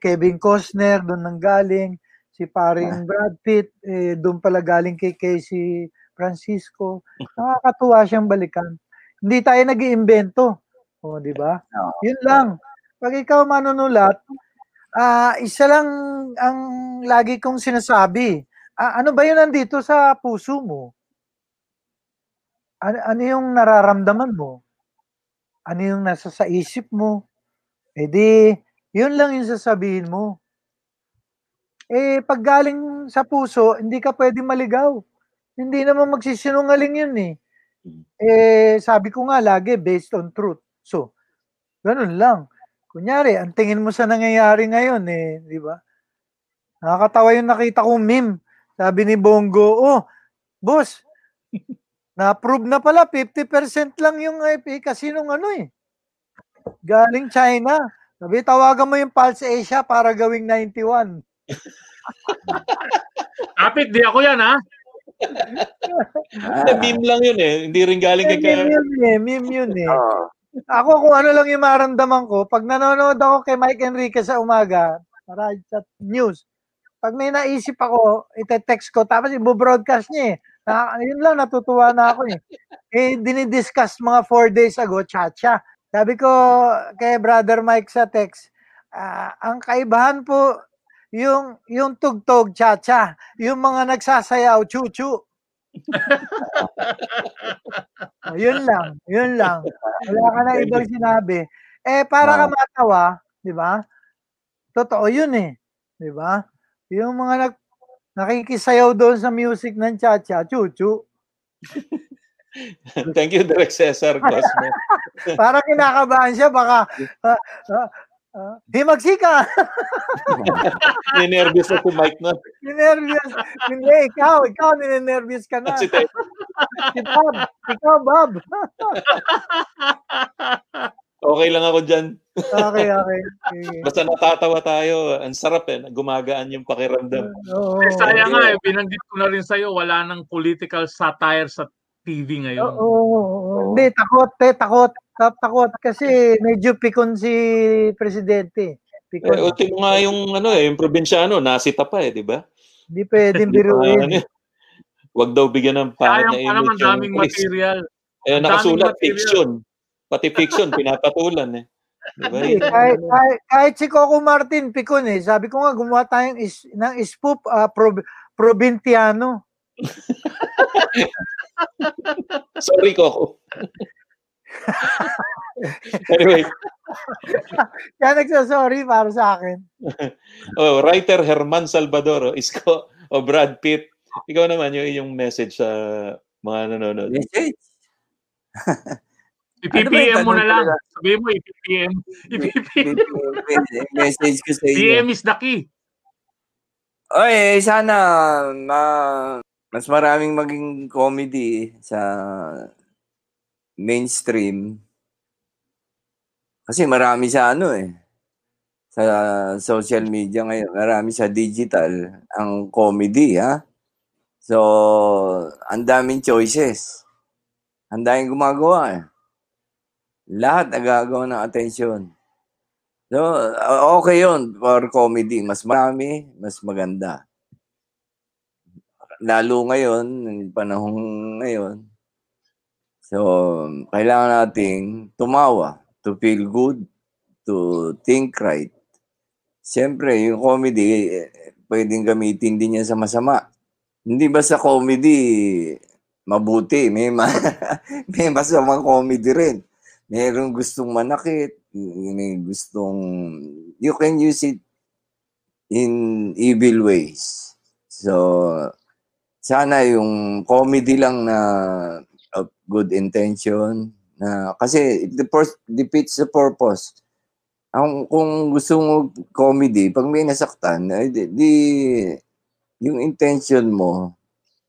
Kevin Costner doon nang galing, si paring Brad Pitt eh, doon pala galing kay Casey Francisco. Nakakatuwa siyang balikan. Hindi tayo nag-iimbento. O, di ba? Yun lang. Pag ikaw manunulat, ah isa lang ang lagi kong sinasabi. Ah, ano ba yun nandito sa puso mo? Ano, ano yung nararamdaman mo? Ano yung nasa sa isip mo? Eh di, yun lang yung sasabihin mo. Eh, pag galing sa puso, hindi ka pwede maligaw. Hindi naman magsisinungaling yun eh. Eh, sabi ko nga lagi, based on truth. So, ganun lang. Kunyari, ang tingin mo sa nangyayari ngayon, eh, di ba? Nakakatawa yung nakita kong meme. Sabi ni Bongo, oh, boss, na-approve na pala, 50% lang yung efficacy nung ano eh. Galing China. Sabi, tawagan mo yung Pulse Asia para gawing 91. Kapit, di ako yan ha. Hindi, meme lang yun eh. Hindi rin galing kay meme Ka- yun eh, meme yun eh. Oo. Ako kung ano lang yung maramdaman ko, pag nanonood ako kay Mike Enriquez sa umaga, para sa news, pag may naisip ako, ite-text ko, tapos i-broadcast niya eh. Na, yun lang, natutuwa na ako eh. Eh, dinidiscuss mga four days ago, chacha. Sabi ko kay Brother Mike sa text, ah, ang kaibahan po, yung, yung tugtog, chacha. Yung mga nagsasayaw, chuchu. Oh, yun lang, yun lang. Wala ka na ibang sinabi. Eh, para ka matawa, di ba? Totoo yun eh. Di ba? Yung mga nag, nakikisayaw doon sa music ng cha-cha, chuchu. Thank you, Direk Cesar Cosme. Para kinakabahan siya, baka, uh, uh, uh, himagsika. Ninervous na si Mike na. Ninervyos. Hindi, ikaw, ikaw, ninenervyos ka na. Si Bob, ikaw, Bob. Okay lang ako dyan. okay, okay. Sige. Basta natatawa tayo. Ang sarap eh. Gumagaan yung pakiramdam. Oo. Eh, sayang nga eh, binanggit ko na rin sa'yo, wala nang political satire sa TV ngayon. Oo, oo, oo. Hindi, takot, te, takot. Ta- Takot kasi medyo pikon si presidente. Eh, Pikon. ultimo nga yung ano eh, yung probinsyano, nasita pa eh, di ba? Hindi pwedeng Di pa, ano, biruin. eh. Wag daw bigyan ng pangit Sayang na pa naman, image yung daming material. Eh, nakasulat, material. fiction. Pati fiction, pinapatulan eh. Di ba? Hindi, kahit, kahit, kahit si Coco Martin pikon eh. Sabi ko nga, gumawa tayong is, ng spoof ah, prob- probintiano. Sorry, Coco. anyway, Kaya nagsasorry para sa akin. oh, writer Herman Salvador, oh, Isko, o Brad Pitt. Ikaw naman yung, yung message sa mga nanonood. Message? I-PPM mo na lang. Sabihin mo, i-PPM. I-PPM. Message ko sa inyo. PM is the key. Oy, sana ma- mas maraming maging comedy sa mainstream. Kasi marami sa ano eh. Sa social media ngayon, marami sa digital ang comedy, ha? So, ang daming choices. Ang daming gumagawa eh. Lahat nagagawa ng attention. So, okay yun for comedy. Mas marami, mas maganda. Lalo ngayon, yung panahon ngayon. So, kailangan nating tumawa to feel good, to think right. Siyempre, yung comedy, eh, pwedeng gamitin din yan sa masama. Hindi ba sa comedy, mabuti. May, ma- may masamang comedy rin. Meron gustong manakit, may gustong, you can use it in evil ways. So, sana yung comedy lang na of good intention, na, kasi it defeats the purpose. Ang, kung gusto mo comedy, pag may nasaktan, eh, di, di, yung intention mo,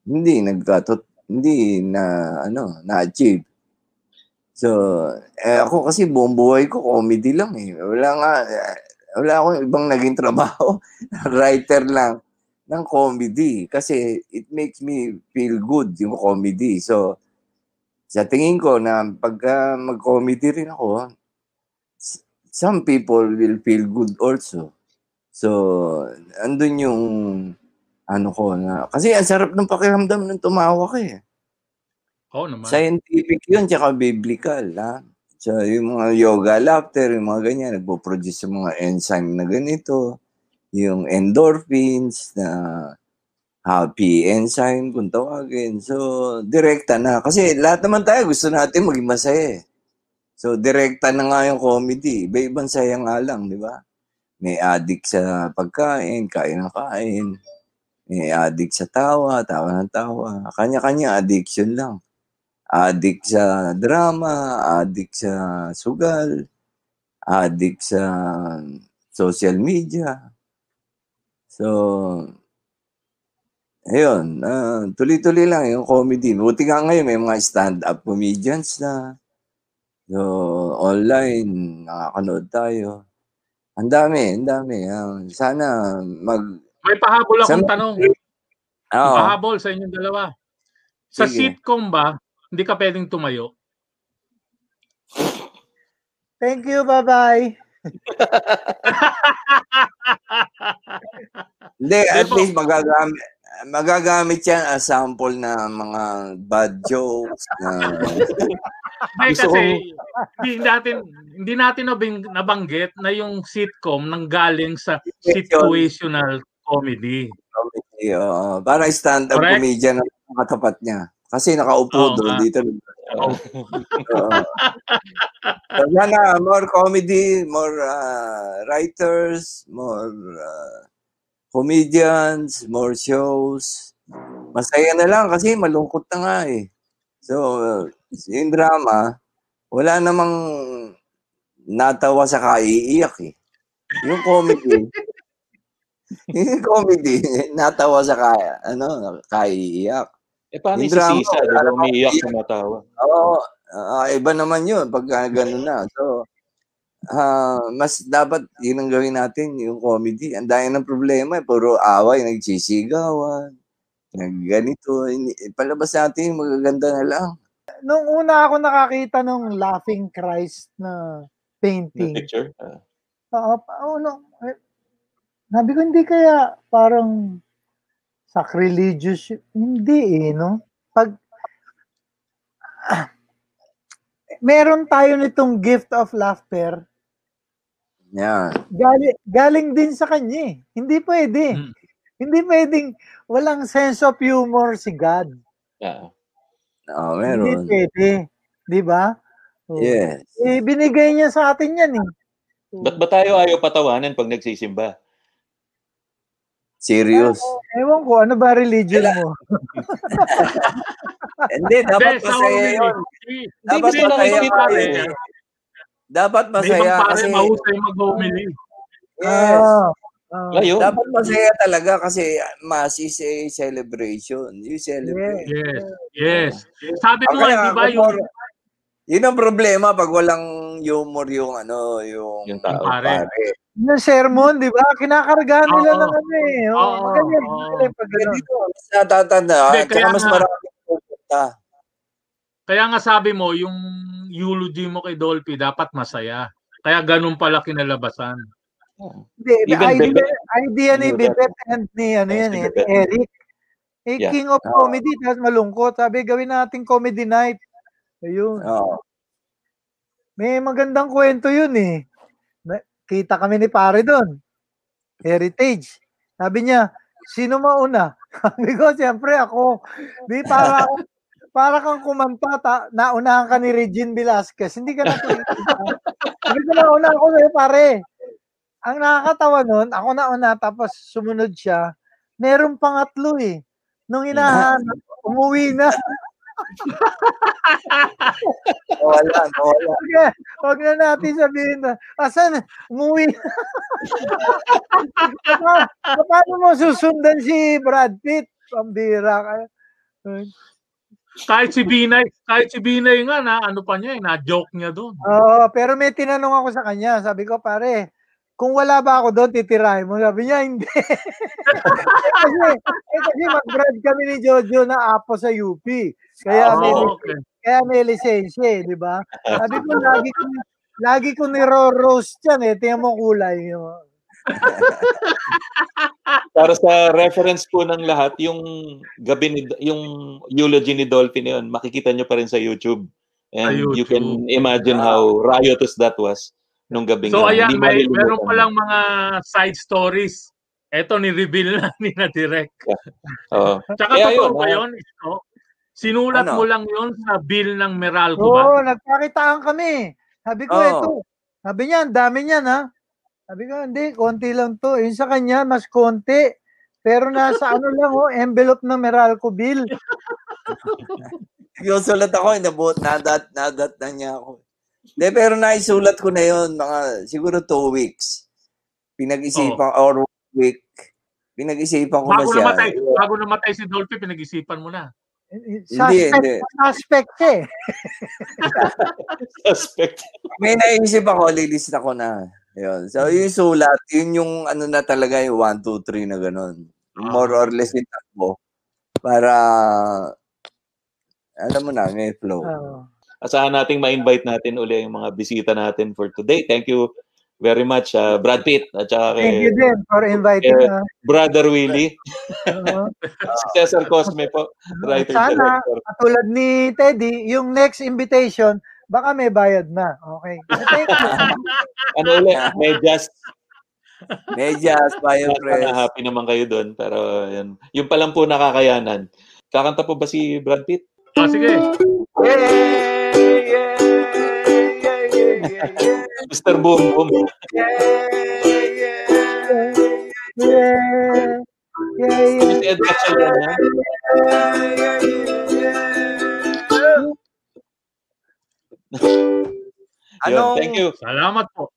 hindi nagkatot, hindi na, ano, na-achieve. So, eh, ako kasi buong buhay ko comedy lang eh. Wala nga, eh, wala akong ibang naging trabaho. Writer lang ng comedy. Kasi it makes me feel good yung comedy. So, sa tingin ko na pagka mag-comedy rin ako, some people will feel good also. So, andun yung ano ko na, kasi ang sarap ng pakiramdam ng tumawa ka eh. Oo naman. Scientific yun, tsaka biblical. Ha? So, yung mga yoga laughter, yung mga ganyan, nagpo-produce yung mga enzyme na ganito, yung endorphins na happy enzyme kung tawagin. So, direkta na. Kasi lahat naman tayo gusto natin maging masaya eh. So, direkta na nga yung comedy. Iba-ibang saya nga lang, di ba? May addict sa pagkain, kain ng kain. May addict sa tawa, tawa ng tawa. Kanya-kanya addiction lang Addict sa drama, addict sa sugal, addict sa social media. So, ayun, ah, tuloy-tuloy lang yung comedy. Buti nga ngayon may mga stand-up comedians na. So, online, nakakanood tayo. Ang dami, ang dami. Ah, sana mag... May pahabol akong Sa- tanong. Oo. Pahabol sa inyong dalawa. Sa Sige. sitcom ba, hindi ka pwedeng tumayo? Thank you, bye-bye. Hindi, at ba- least magagamit magagamit yan as sample na mga bad jokes na Hindi kasi hindi natin hindi natin nabing, nabanggit na yung sitcom nang galing sa situational comedy. comedy. oo. parang stand-up Correct. comedian ang katapat niya. Kasi nakaupo Oo doon nga. Dito. Oo. So, sana more comedy, more uh, writers, more uh, comedians, more shows. Masaya na lang kasi malungkot na nga eh. So, uh, yung drama, wala namang natawa sa kaiiyak eh. Yung comedy, yung comedy, natawa sa kaya, ano, kaiiyak. Eh, paano Yung yung si drama, Sisa? Di ba umiiyak iyak. sa matawa? Oo, ah, iba naman yun pag ah, ganun na. So, ah, mas dapat yun ang gawin natin, yung comedy. Ang dami ng problema, eh. puro away, nagsisigawan, nagganito. Hindi- Palabas natin, yung magaganda na lang. Nung una ako nakakita nung Laughing Christ na The painting. picture? Ah. Oo, pa- oo, no, eh, sabi ko, hindi kaya parang sacrilegious. Hindi eh, no? Pag, meron tayo nitong gift of laughter, Yan. galing, galing din sa kanya eh. Hindi pwede. Mm. Hindi pwedeng walang sense of humor si God. Ah. Oo, Hindi meron. pwede. Di ba? Oh. Yes. Eh, binigay niya sa atin yan eh. Ba't ba tayo ayaw patawanan pag nagsisimba? Serious. Ewan ko, ano ba religion mo? Hindi, dapat Hindi, sa masaya yun. Dapat Hindi, masaya hindi, pare. yun eh. Dapat May ibang masaya pare kasi mahusay mag-homily. yes. Ah. Ayun. Dapat masaya talaga kasi mass is a celebration. You celebrate. Yes. Yes. Sabi mo nga, di ba yung yun ang problema pag walang humor yung ano, yung, Yung tao. pare. Yung sermon, di ba? Kinakargahan nila ng ano eh. Oh, Oo, magaling, oo. magaling pag Kaya ganun. dito, mas natatandaan, Hindi, kaya mas nga- marami pupunta. Kaya nga sabi mo, yung eulogy mo kay Dolphy dapat masaya. Kaya ganun pala kinalabasan. Hindi, Even idea, Bebet. idea ni. Bebet and ni ano Yes, yan ni eh, Bebet. Eric. Eh, Yeah. king of Oo. comedy, tapos malungkot. Sabi, gawin natin comedy night. Ayun. Oo. May magandang kwento yun eh. Kita kami ni pare doon. Heritage. Sabi niya, sino mauna? Sabi ko, siyempre ako. Di para ako, para kang kumanta, ta, naunahan ka ni Regine Velasquez. Hindi ka na Sabi ko, nauna ako sa'yo, pare. Ang nakakatawa nun, ako nauna, tapos sumunod siya. Meron pangatlo eh. Nung hinahanap, umuwi na. Wala, wala. Sige, huwag na natin sabihin na, asan, umuwi na. Pa- Paano mo susundan si Brad Pitt? Pambira ka. Kahit si Binay, kahit si Binay nga na ano pa niya, eh, na joke niya doon. Oo, pero may tinanong ako sa kanya. Sabi ko, pare, kung wala ba ako doon, titirahin mo. Sabi niya, hindi. eh, kasi, eh, kasi mag-brad kami ni Jojo na apo sa UP. Kaya may, Oh, okay. kaya may lisensya eh, di ba? Sabi ko, lagi ko, lagi ko ni-roast yan eh. Tingnan mo kulay. Yun. Para sa reference po ng lahat, yung gabi ni, yung eulogy ni Dolphin na yun, makikita nyo pa rin sa YouTube. And Sa you YouTube. can imagine how riotous that was nung gabi So nga. ayan, Hindi may meron palang mga side stories. Eto ni-reveal na ni na direct. Oo. Tsaka Kaya totoo yun, ba ah. yun? Ito? Sinulat Ano? mo lang yun sa bill ng Meralco Oo, ba? nagpakitaan kami. Sabi ko, Oo. ito. Sabi niya, ang dami niyan ha. Sabi ko, hindi, konti lang to. Yung sa kanya, mas konti. Pero nasa ano lang, oh, envelope ng Meralco bill. Nagsusulat ako, inabuot, nadat, nadat na niya ako. De, pero naisulat ko na yon mga siguro two weeks. Pinag-isipan, or one week. Pinag-isipan ko na Bago siya. namatay, bago namatay si Dolphy, pinag-isipan mo na. Suspect, hindi. suspect siya eh. Suspect. May naisip ako, lilista ko na. Yun. So, yung sulat, yun yung ano na talaga yung 1, 2, 3 na ganun. More or less yung takbo. Para, alam mo na, may flow. Oo. Asahan nating ma-invite natin uli yung mga bisita natin for today. Thank you very much, uh, Brad Pitt, at saka Thank you kay din for inviting us. Brother Willie. Oo. si Cesar Cosme po, writer Sana, director. katulad ni Teddy, yung next invitation, baka may bayad na. Okay. Thank you. Ano ulit, medyas. Medyas, Sana Biopress. happy naman kayo doon. Pero yan. Yung pa lang po nakakayanan. Kakanta po ba si Brad Pitt? Ah, sige. Mr. Boom Boom. Yeah. Yeah, Si yeah. Ed Gatchalian yan. Yun, Anong, thank you. Salamat po.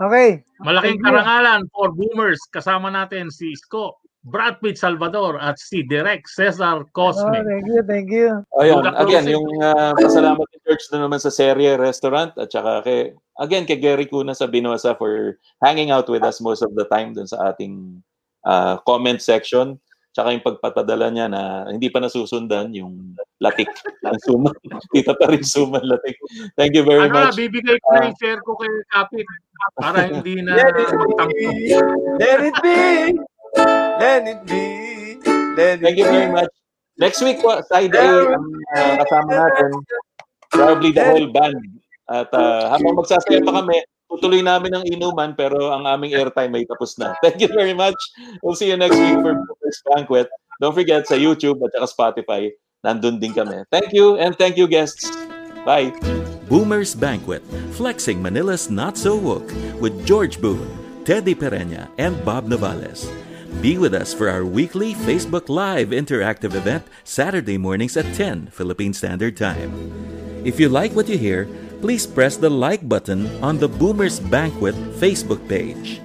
Okay. Malaking Thank you. karangalan for boomers. Kasama natin si Isko, Brad Pitt Salvador at si Direk Cesar Oh, Cosme. thank you, thank you. Ayun, again, yung uh, pasalamat George na naman sa Serie Restaurant at saka kay, again, kay Gary Kuna sa Binosa for hanging out with us most of the time dun sa ating uh, comment section. Tsaka yung pagpatadala niya na hindi pa nasusundan yung latik ng suman. Kita pa rin suman latik. Thank you very Ano na, much. bibigay ko na yung share ko kay Kapit para hindi na magtampo. let it be, let it be, let it Thank you very much. Next week po, side A ang uh, kasama natin. Probably the whole band. At uh, habang magsasaya pa kami, tutuloy namin ang inuman pero ang aming airtime ay tapos na. Thank you very much. We'll see you next week for Bookers Banquet. Don't forget sa YouTube at saka Spotify, nandun din kami. Thank you and thank you guests. Bye. Boomer's Banquet, flexing Manila's not so woke with George Boone, Teddy Pereña, and Bob Navales. Be with us for our weekly Facebook Live interactive event Saturday mornings at 10 Philippine Standard Time. If you like what you hear, please press the like button on the Boomers Banquet Facebook page.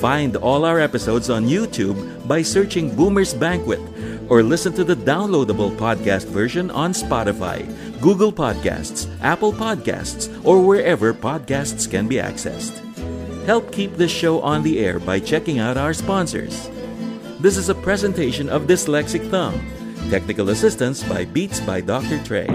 Find all our episodes on YouTube by searching Boomers Banquet or listen to the downloadable podcast version on Spotify, Google Podcasts, Apple Podcasts, or wherever podcasts can be accessed. Help keep this show on the air by checking out our sponsors. This is a presentation of Dyslexic Thumb. Technical assistance by Beats by Dr. Trey.